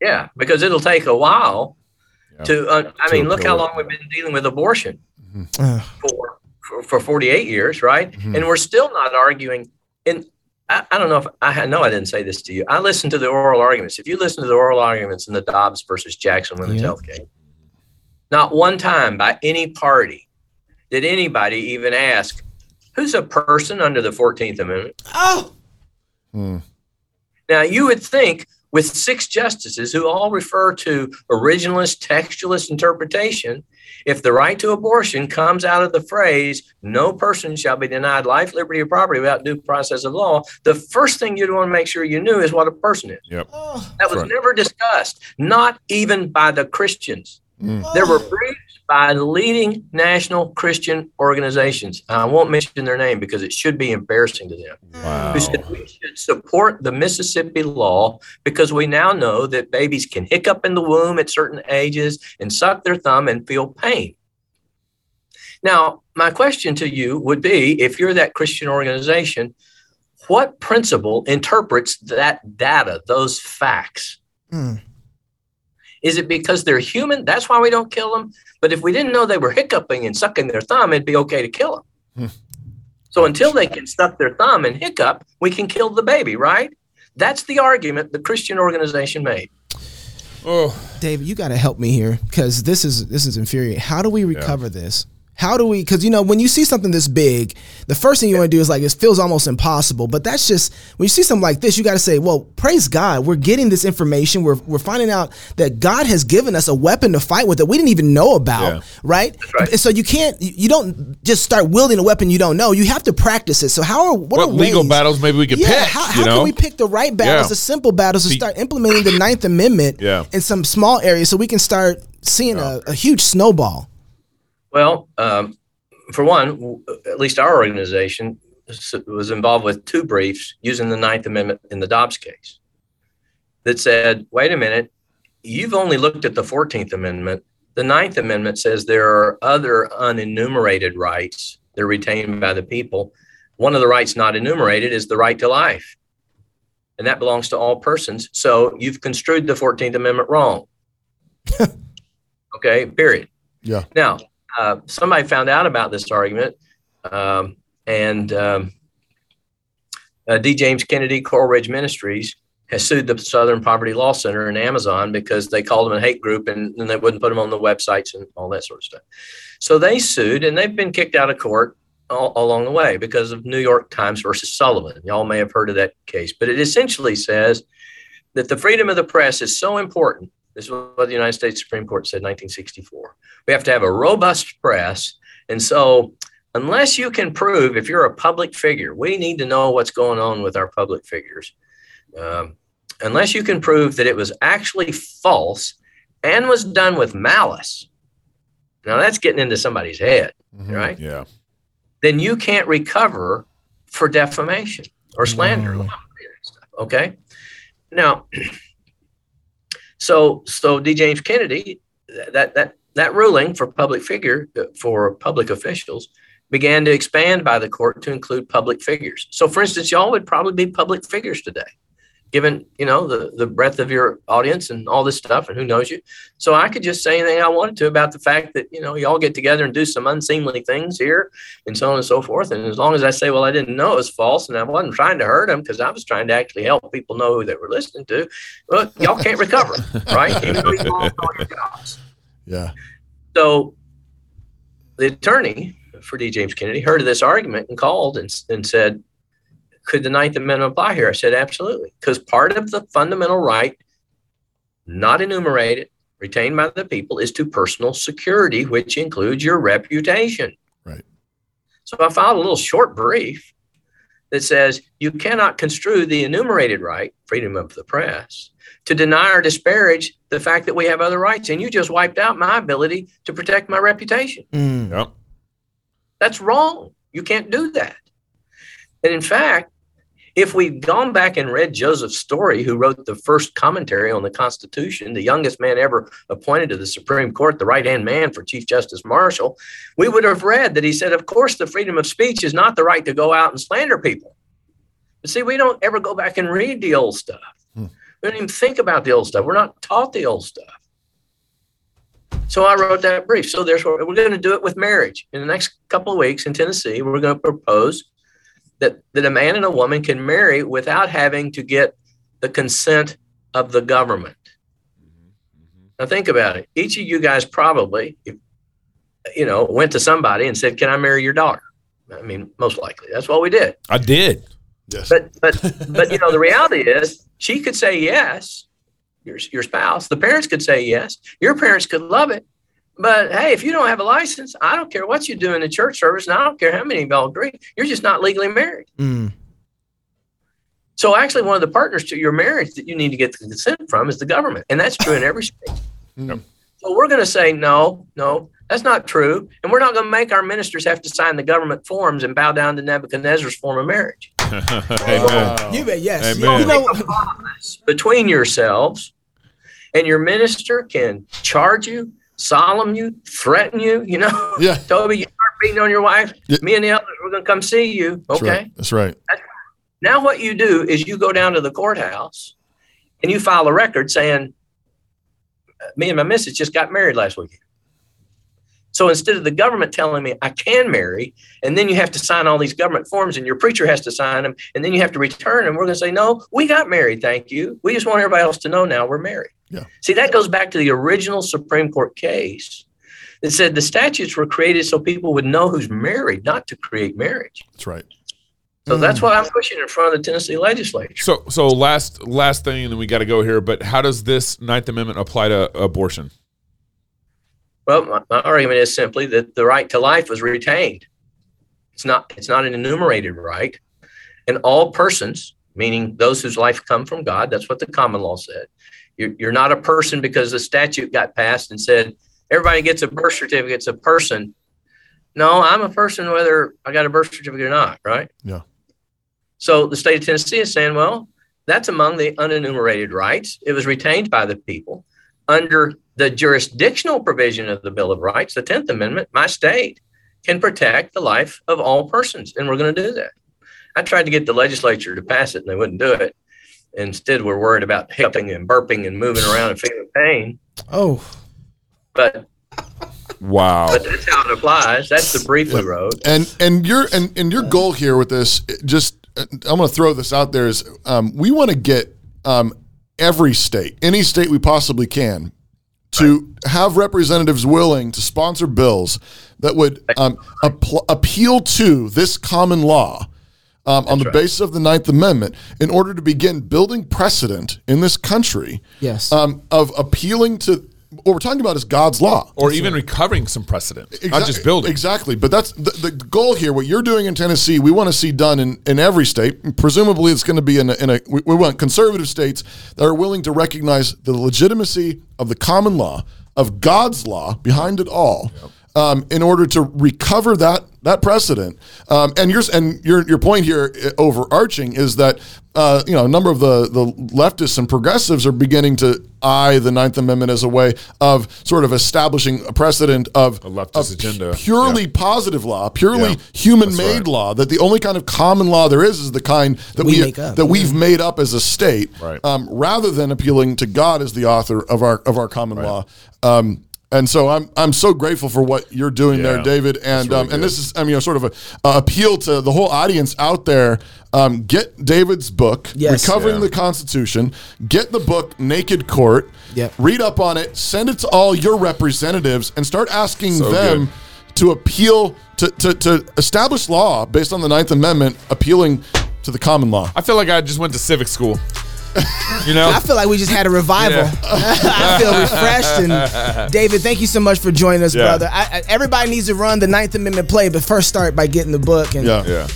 Yeah, because it'll take a while to. Uh, I To mean, look how long we've been dealing with abortion Uh, for for, for 48 years, right? And we're still not arguing. And I, I don't know if I know I didn't say this to you. I listened to the oral arguments. If you listen to the oral arguments in the Dobbs versus Jackson women's Yeah. health case, not one time by any party did anybody even ask, "Who's a person under the 14th Amendment?" oh, hmm. Now, you would think with six justices who all refer to originalist, textualist interpretation, if the right to abortion comes out of the phrase, no person shall be denied life, liberty, or property without due process of law, the first thing you'd want to make sure you knew is what a person is. Yep. That was right. never discussed, not even by the Christians. Mm. There were briefs by leading national Christian organizations. I won't mention their name because it should be embarrassing to them Wow. who said we should support the Mississippi law because we now know that babies can hiccup in the womb at certain ages and suck their thumb and feel pain. Now, my question to you would be if you're that Christian organization, what principle interprets that data, those facts? Hmm. Is it because they're human? That's why we don't kill them. But if we didn't know they were hiccuping and sucking their thumb, it'd be okay to kill them. Hmm. So until they can suck their thumb and hiccup, we can kill the baby, right? That's the argument the Christian organization made. Oh, David, you got to help me here because this is this is infuriating. How do we recover this? How do we? Because you know, when you see something this big, the first thing you want to do is like it feels almost impossible. But that's just when you see something like this, you got to say, "Well, praise God, we're getting this information. We're we're finding out that God has given us a weapon to fight with that we didn't even know about, Yeah. right? right. So you can't, you you don't just start wielding a weapon you don't know. You have to practice it. So how are what, what are legal ways- battles maybe we could yeah, pick? how, how you know? can we pick the right battles, Yeah. the simple battles, to start implementing the Ninth Amendment Yeah. in some small areas so we can start seeing a, a huge snowball? Well, um, for one, at least our organization was involved with two briefs using the Ninth Amendment in the Dobbs case that said, wait a minute, you've only looked at the 14th Amendment. The Ninth Amendment says there are other unenumerated rights that are retained by the people. One of the rights not enumerated is the right to life. And that belongs to all persons. So you've construed the 14th Amendment wrong. (laughs) okay, period. Yeah. Now, uh, somebody found out about this argument, um, and um, uh, D. James Kennedy Coral Ridge Ministries has sued the Southern Poverty Law Center and Amazon because they called them a hate group and, and they wouldn't put them on the websites and all that sort of stuff. So they sued and they've been kicked out of court all, along the way because of New York Times versus Sullivan. Y'all may have heard of that case, but it essentially says that the freedom of the press is so important. This is what the United States Supreme Court said in 1964. We have to have a robust press. And so, unless you can prove, if you're a public figure, we need to know what's going on with our public figures. Um, unless you can prove that it was actually false and was done with malice. Now, that's getting into somebody's head, right? yeah. then you can't recover for defamation or slander. Okay. Now, (clears throat) So so D. James Kennedy, that that that ruling for public figure uh, for public officials began to expand by the court to include public figures. So for instance, y'all would probably be public figures today given you know the the breadth of your audience and all this stuff and who knows you so i could just say anything i wanted to about the fact that you know y'all get together and do some unseemly things here and so on and so forth and as long as i say well i didn't know it was false and i wasn't trying to hurt them because i was trying to actually help people know who they were listening to well y'all can't recover (laughs) right you lost all your jobs. Yeah. So the attorney for D. James Kennedy heard of this argument and called and, and said, Could the Ninth Amendment apply here? I said, Absolutely. Because part of the fundamental right, not enumerated, retained by the people, is to personal security, which includes your reputation. Right. So I filed a little short brief that says you cannot construe the enumerated right, freedom of the press, to deny or disparage the fact that we have other rights. And you just wiped out my ability to protect my reputation. Mm. Yep. That's wrong. You can't do that. And in fact, if we'd gone back and read Joseph Story, who wrote the first commentary on the Constitution, the youngest man ever appointed to the Supreme Court, the right hand man for Chief Justice Marshall, we would have read that he said, Of course, the freedom of speech is not the right to go out and slander people. But see, we don't ever go back and read the old stuff. Hmm. We don't even think about the old stuff. We're not taught the old stuff. So I wrote that brief. So there's we're going to do it with marriage. In the next couple of weeks in Tennessee, we're going to propose that that a man and a woman can marry without having to get the consent of the government. Now think about it. Each of you guys probably, you know, went to somebody and said, "Can I marry your daughter?" I mean, most likely that's what we did. I did. Yes. But but (laughs) but you know, the reality is she could say yes, your your spouse. The parents could say yes. Your parents could love it. But hey, if you don't have a license, I don't care what you do in the church service, and I don't care how many of y'all agree, you're just not legally married. Mm. So actually, one of the partners to your marriage that you need to get the consent from is the government, and that's true in every state. (laughs) Yep. So we're going to say no, no, that's not true, and we're not going to make our ministers have to sign the government forms and bow down to Nebuchadnezzar's form of marriage. (laughs) Amen. You bet. Yes. Amen. You know, between yourselves, and your minister can charge you, solemn you, threaten you. You know, (laughs) Yeah. Toby, you start beating on your wife. Yeah. Me and the others, we're going to come see you. That's Okay. right. That's right. Now, what you do is you go down to the courthouse and you file a record saying, uh, Me and my missus just got married last weekend. So instead of the government telling me I can marry, and then you have to sign all these government forms, and your preacher has to sign them, and then you have to return them, we're going to say, No, we got married. Thank you. We just want everybody else to know now we're married. Yeah. See, that goes back to the original Supreme Court case that said the statutes were created so people would know who's married, not to create marriage. That's right. So Mm. that's why I'm pushing in front of the Tennessee legislature. So so last last thing, and then we got to go here. But how does this Ninth Amendment apply to abortion? Well, my, my argument is simply that the right to life was retained. It's not it's not an enumerated right, and all persons, meaning those whose life come from God, that's what the common law said. You're, you're not a person because the statute got passed and said everybody gets a birth certificate. It's a person. No, I'm a person whether I got a birth certificate or not. Right. Yeah. So the state of Tennessee is saying, well, that's among the unenumerated rights. It was retained by the people under the jurisdictional provision of the Bill of Rights, the 10th Amendment. My state can protect the life of all persons, and we're going to do that. I tried to get the legislature to pass it, and they wouldn't do it. Instead, we're worried about hiccuping and burping and moving around and feeling pain. oh, But Wow. but that's how it applies. That's the brief we wrote. And and your and, and your goal here with this, just uh, I'm going to throw this out there is um, we want to get um, every state, any state we possibly can, to have representatives willing to sponsor bills that would um, appl- appeal to this common law. Um, on the right. basis of the Ninth Amendment, in order to begin building precedent in this country yes. um, of appealing to what we're talking about is God's law. or even recovering some precedent, not just building. Exactly. But that's the, the goal here. What you're doing in Tennessee, we want to see done in, in every state. Presumably, it's going to be in a, in a we, we want conservative states that are willing to recognize the legitimacy of the common law, of God's law behind it all, um, in order to recover that that precedent. Um, and your and your your point here, uh, overarching, is that uh, you know a number of the the leftists and progressives are beginning to eye the Ninth Amendment as a way of sort of establishing a precedent of A leftist of agenda. purely Yeah. positive law, purely Yeah. human-made right. law. That the only kind of common law there is is the kind that We we, make up. that we've made up as a state, Right. um, rather than appealing to God as the author of our of our common law. Um, and so I'm I'm so grateful for what you're doing there, David. And really um, and this is I mean you know, sort of a, a appeal to the whole audience out there. Um, get David's book, Yes. Recovering Yeah. the Constitution. Get the book, Naked Court. Yep. Read up on it. Send it to all your representatives, and start asking So them good. to appeal to, to to establish law based on the Ninth Amendment, appealing to the common law. I feel like I just went to civic school. You know, I feel like we just had a revival. Yeah. (laughs) I feel refreshed. And (laughs) David, thank you so much for joining us, Yeah. brother. I, I, everybody needs to run the Ninth Amendment play, but first start by getting the book. And Yeah. yeah.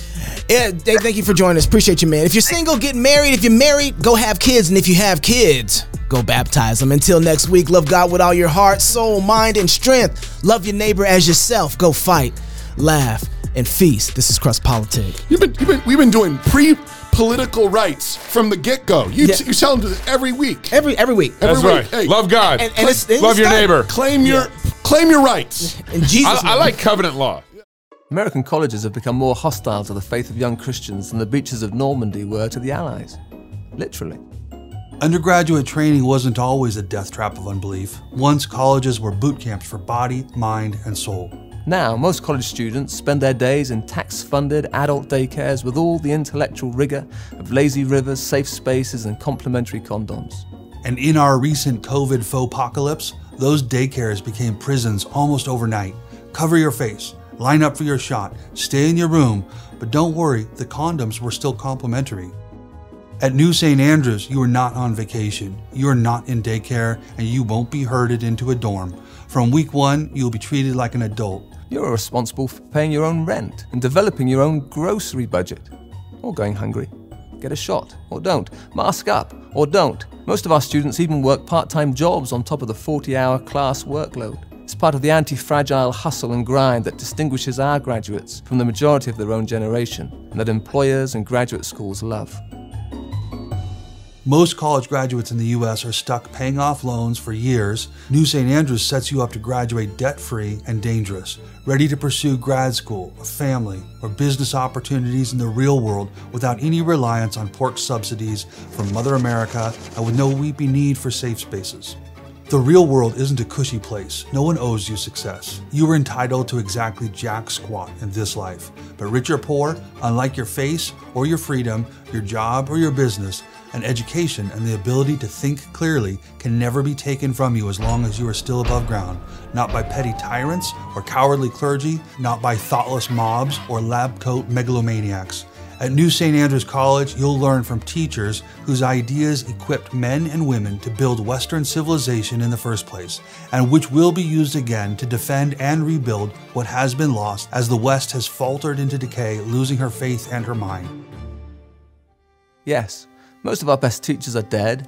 Yeah, Dave, thank you for joining us. Appreciate you, man. If you're single, get married. If you're married, go have kids. And if you have kids, go baptize them. Until next week, love God with all your heart, soul, mind, and strength. Love your neighbor as yourself. Go fight, laugh, and feast. This is Cross Politic. You've been, you've been we've been doing pre political rights from the get go. You Yeah. you tell them this every week. Every every week. That's Every right. week. Hey, Love God. and- and it's- Love your it's not- neighbor. Claim your claim your rights. In Jesus' I, I like covenant law. American colleges have become more hostile to the faith of young Christians than the beaches of Normandy were to the Allies. Literally. Undergraduate training wasn't always a death trap of unbelief. Once colleges were boot camps for body, mind, and soul. Now, most college students spend their days in tax funded adult daycares with all the intellectual rigor of lazy rivers, safe spaces, and complimentary condoms. And in our recent COVID faux apocalypse, those daycares became prisons almost overnight. Cover your face, line up for your shot, stay in your room, but don't worry, the condoms were still complimentary. At New St. Andrews, you are not on vacation, you are not in daycare, and you won't be herded into a dorm. From week one, you'll be treated like an adult. You're responsible for paying your own rent and developing your own grocery budget. Or going hungry. Get a shot, or don't. Mask up, or don't. Most of our students even work part time jobs on top of the 40 hour class workload. It's part of the anti fragile hustle and grind that distinguishes our graduates from the majority of their own generation, and that employers and graduate schools love. Most college graduates in the US are stuck paying off loans for years. New St. Andrews sets you up to graduate debt free and dangerous, ready to pursue grad school, a family, or business opportunities in the real world without any reliance on pork subsidies from Mother America and with no weepy need for safe spaces. The real world isn't a cushy place. No one owes you success. You are entitled to exactly jack squat in this life. But rich or poor, unlike your face or your freedom, your job or your business, an education and the ability to think clearly can never be taken from you as long as you are still above ground. Not by petty tyrants or cowardly clergy, not by thoughtless mobs or lab coat megalomaniacs. At New St. Andrews College, you'll learn from teachers whose ideas equipped men and women to build Western civilization in the first place, and which will be used again to defend and rebuild what has been lost as the West has faltered into decay, losing her faith and her mind. Yes, most of our best teachers are dead.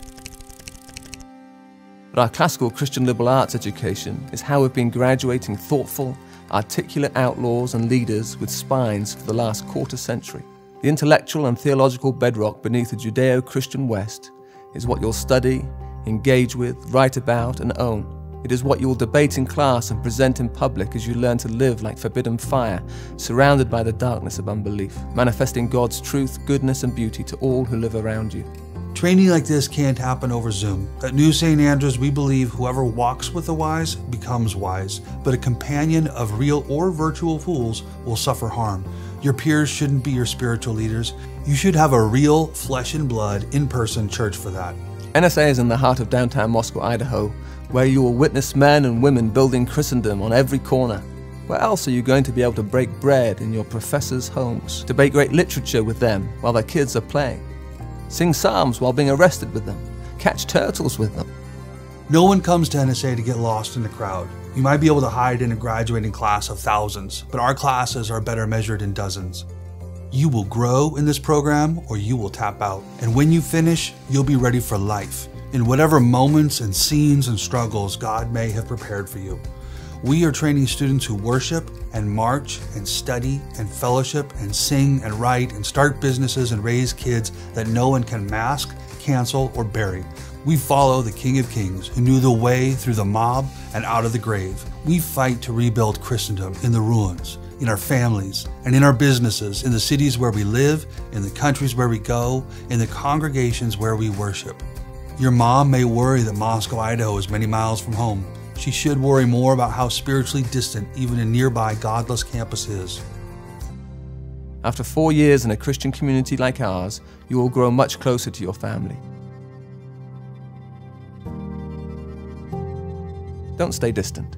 But our classical Christian liberal arts education is how we've been graduating thoughtful, articulate outlaws and leaders with spines for the last quarter century. The intellectual and theological bedrock beneath the Judeo Christian West is what you'll study, engage with, write about, and own. It is what you will debate in class and present in public as you learn to live like forbidden fire, surrounded by the darkness of unbelief, manifesting God's truth, goodness, and beauty to all who live around you. Training like this can't happen over Zoom. At New St. Andrews, we believe whoever walks with the wise becomes wise, but a companion of real or virtual fools will suffer harm. Your peers shouldn't be your spiritual leaders. You should have a real, flesh and blood, in person church for that. NSA is in the heart of downtown Moscow, Idaho, where you will witness men and women building Christendom on every corner. Where else are you going to be able to break bread in your professors' homes, debate great literature with them while their kids are playing, sing psalms while being arrested with them, catch turtles with them? No one comes to NSA to get lost in the crowd. You might be able to hide in a graduating class of thousands, but our classes are better measured in dozens. You will grow in this program or you will tap out. And when you finish, you'll be ready for life in whatever moments and scenes and struggles God may have prepared for you. We are training students who worship and march and study and fellowship and sing and write and start businesses and raise kids that no one can mask, cancel, or bury. We follow the King of Kings who knew the way through the mob and out of the grave. We fight to rebuild Christendom in the ruins, in our families, and in our businesses, in the cities where we live, in the countries where we go, in the congregations where we worship. Your mom may worry that Moscow, Idaho is many miles from home. She should worry more about how spiritually distant even a nearby godless campus is. After four years in a Christian community like ours, you will grow much closer to your family. Don't stay distant.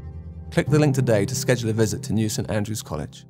Click the link today to schedule a visit to New St Andrews College.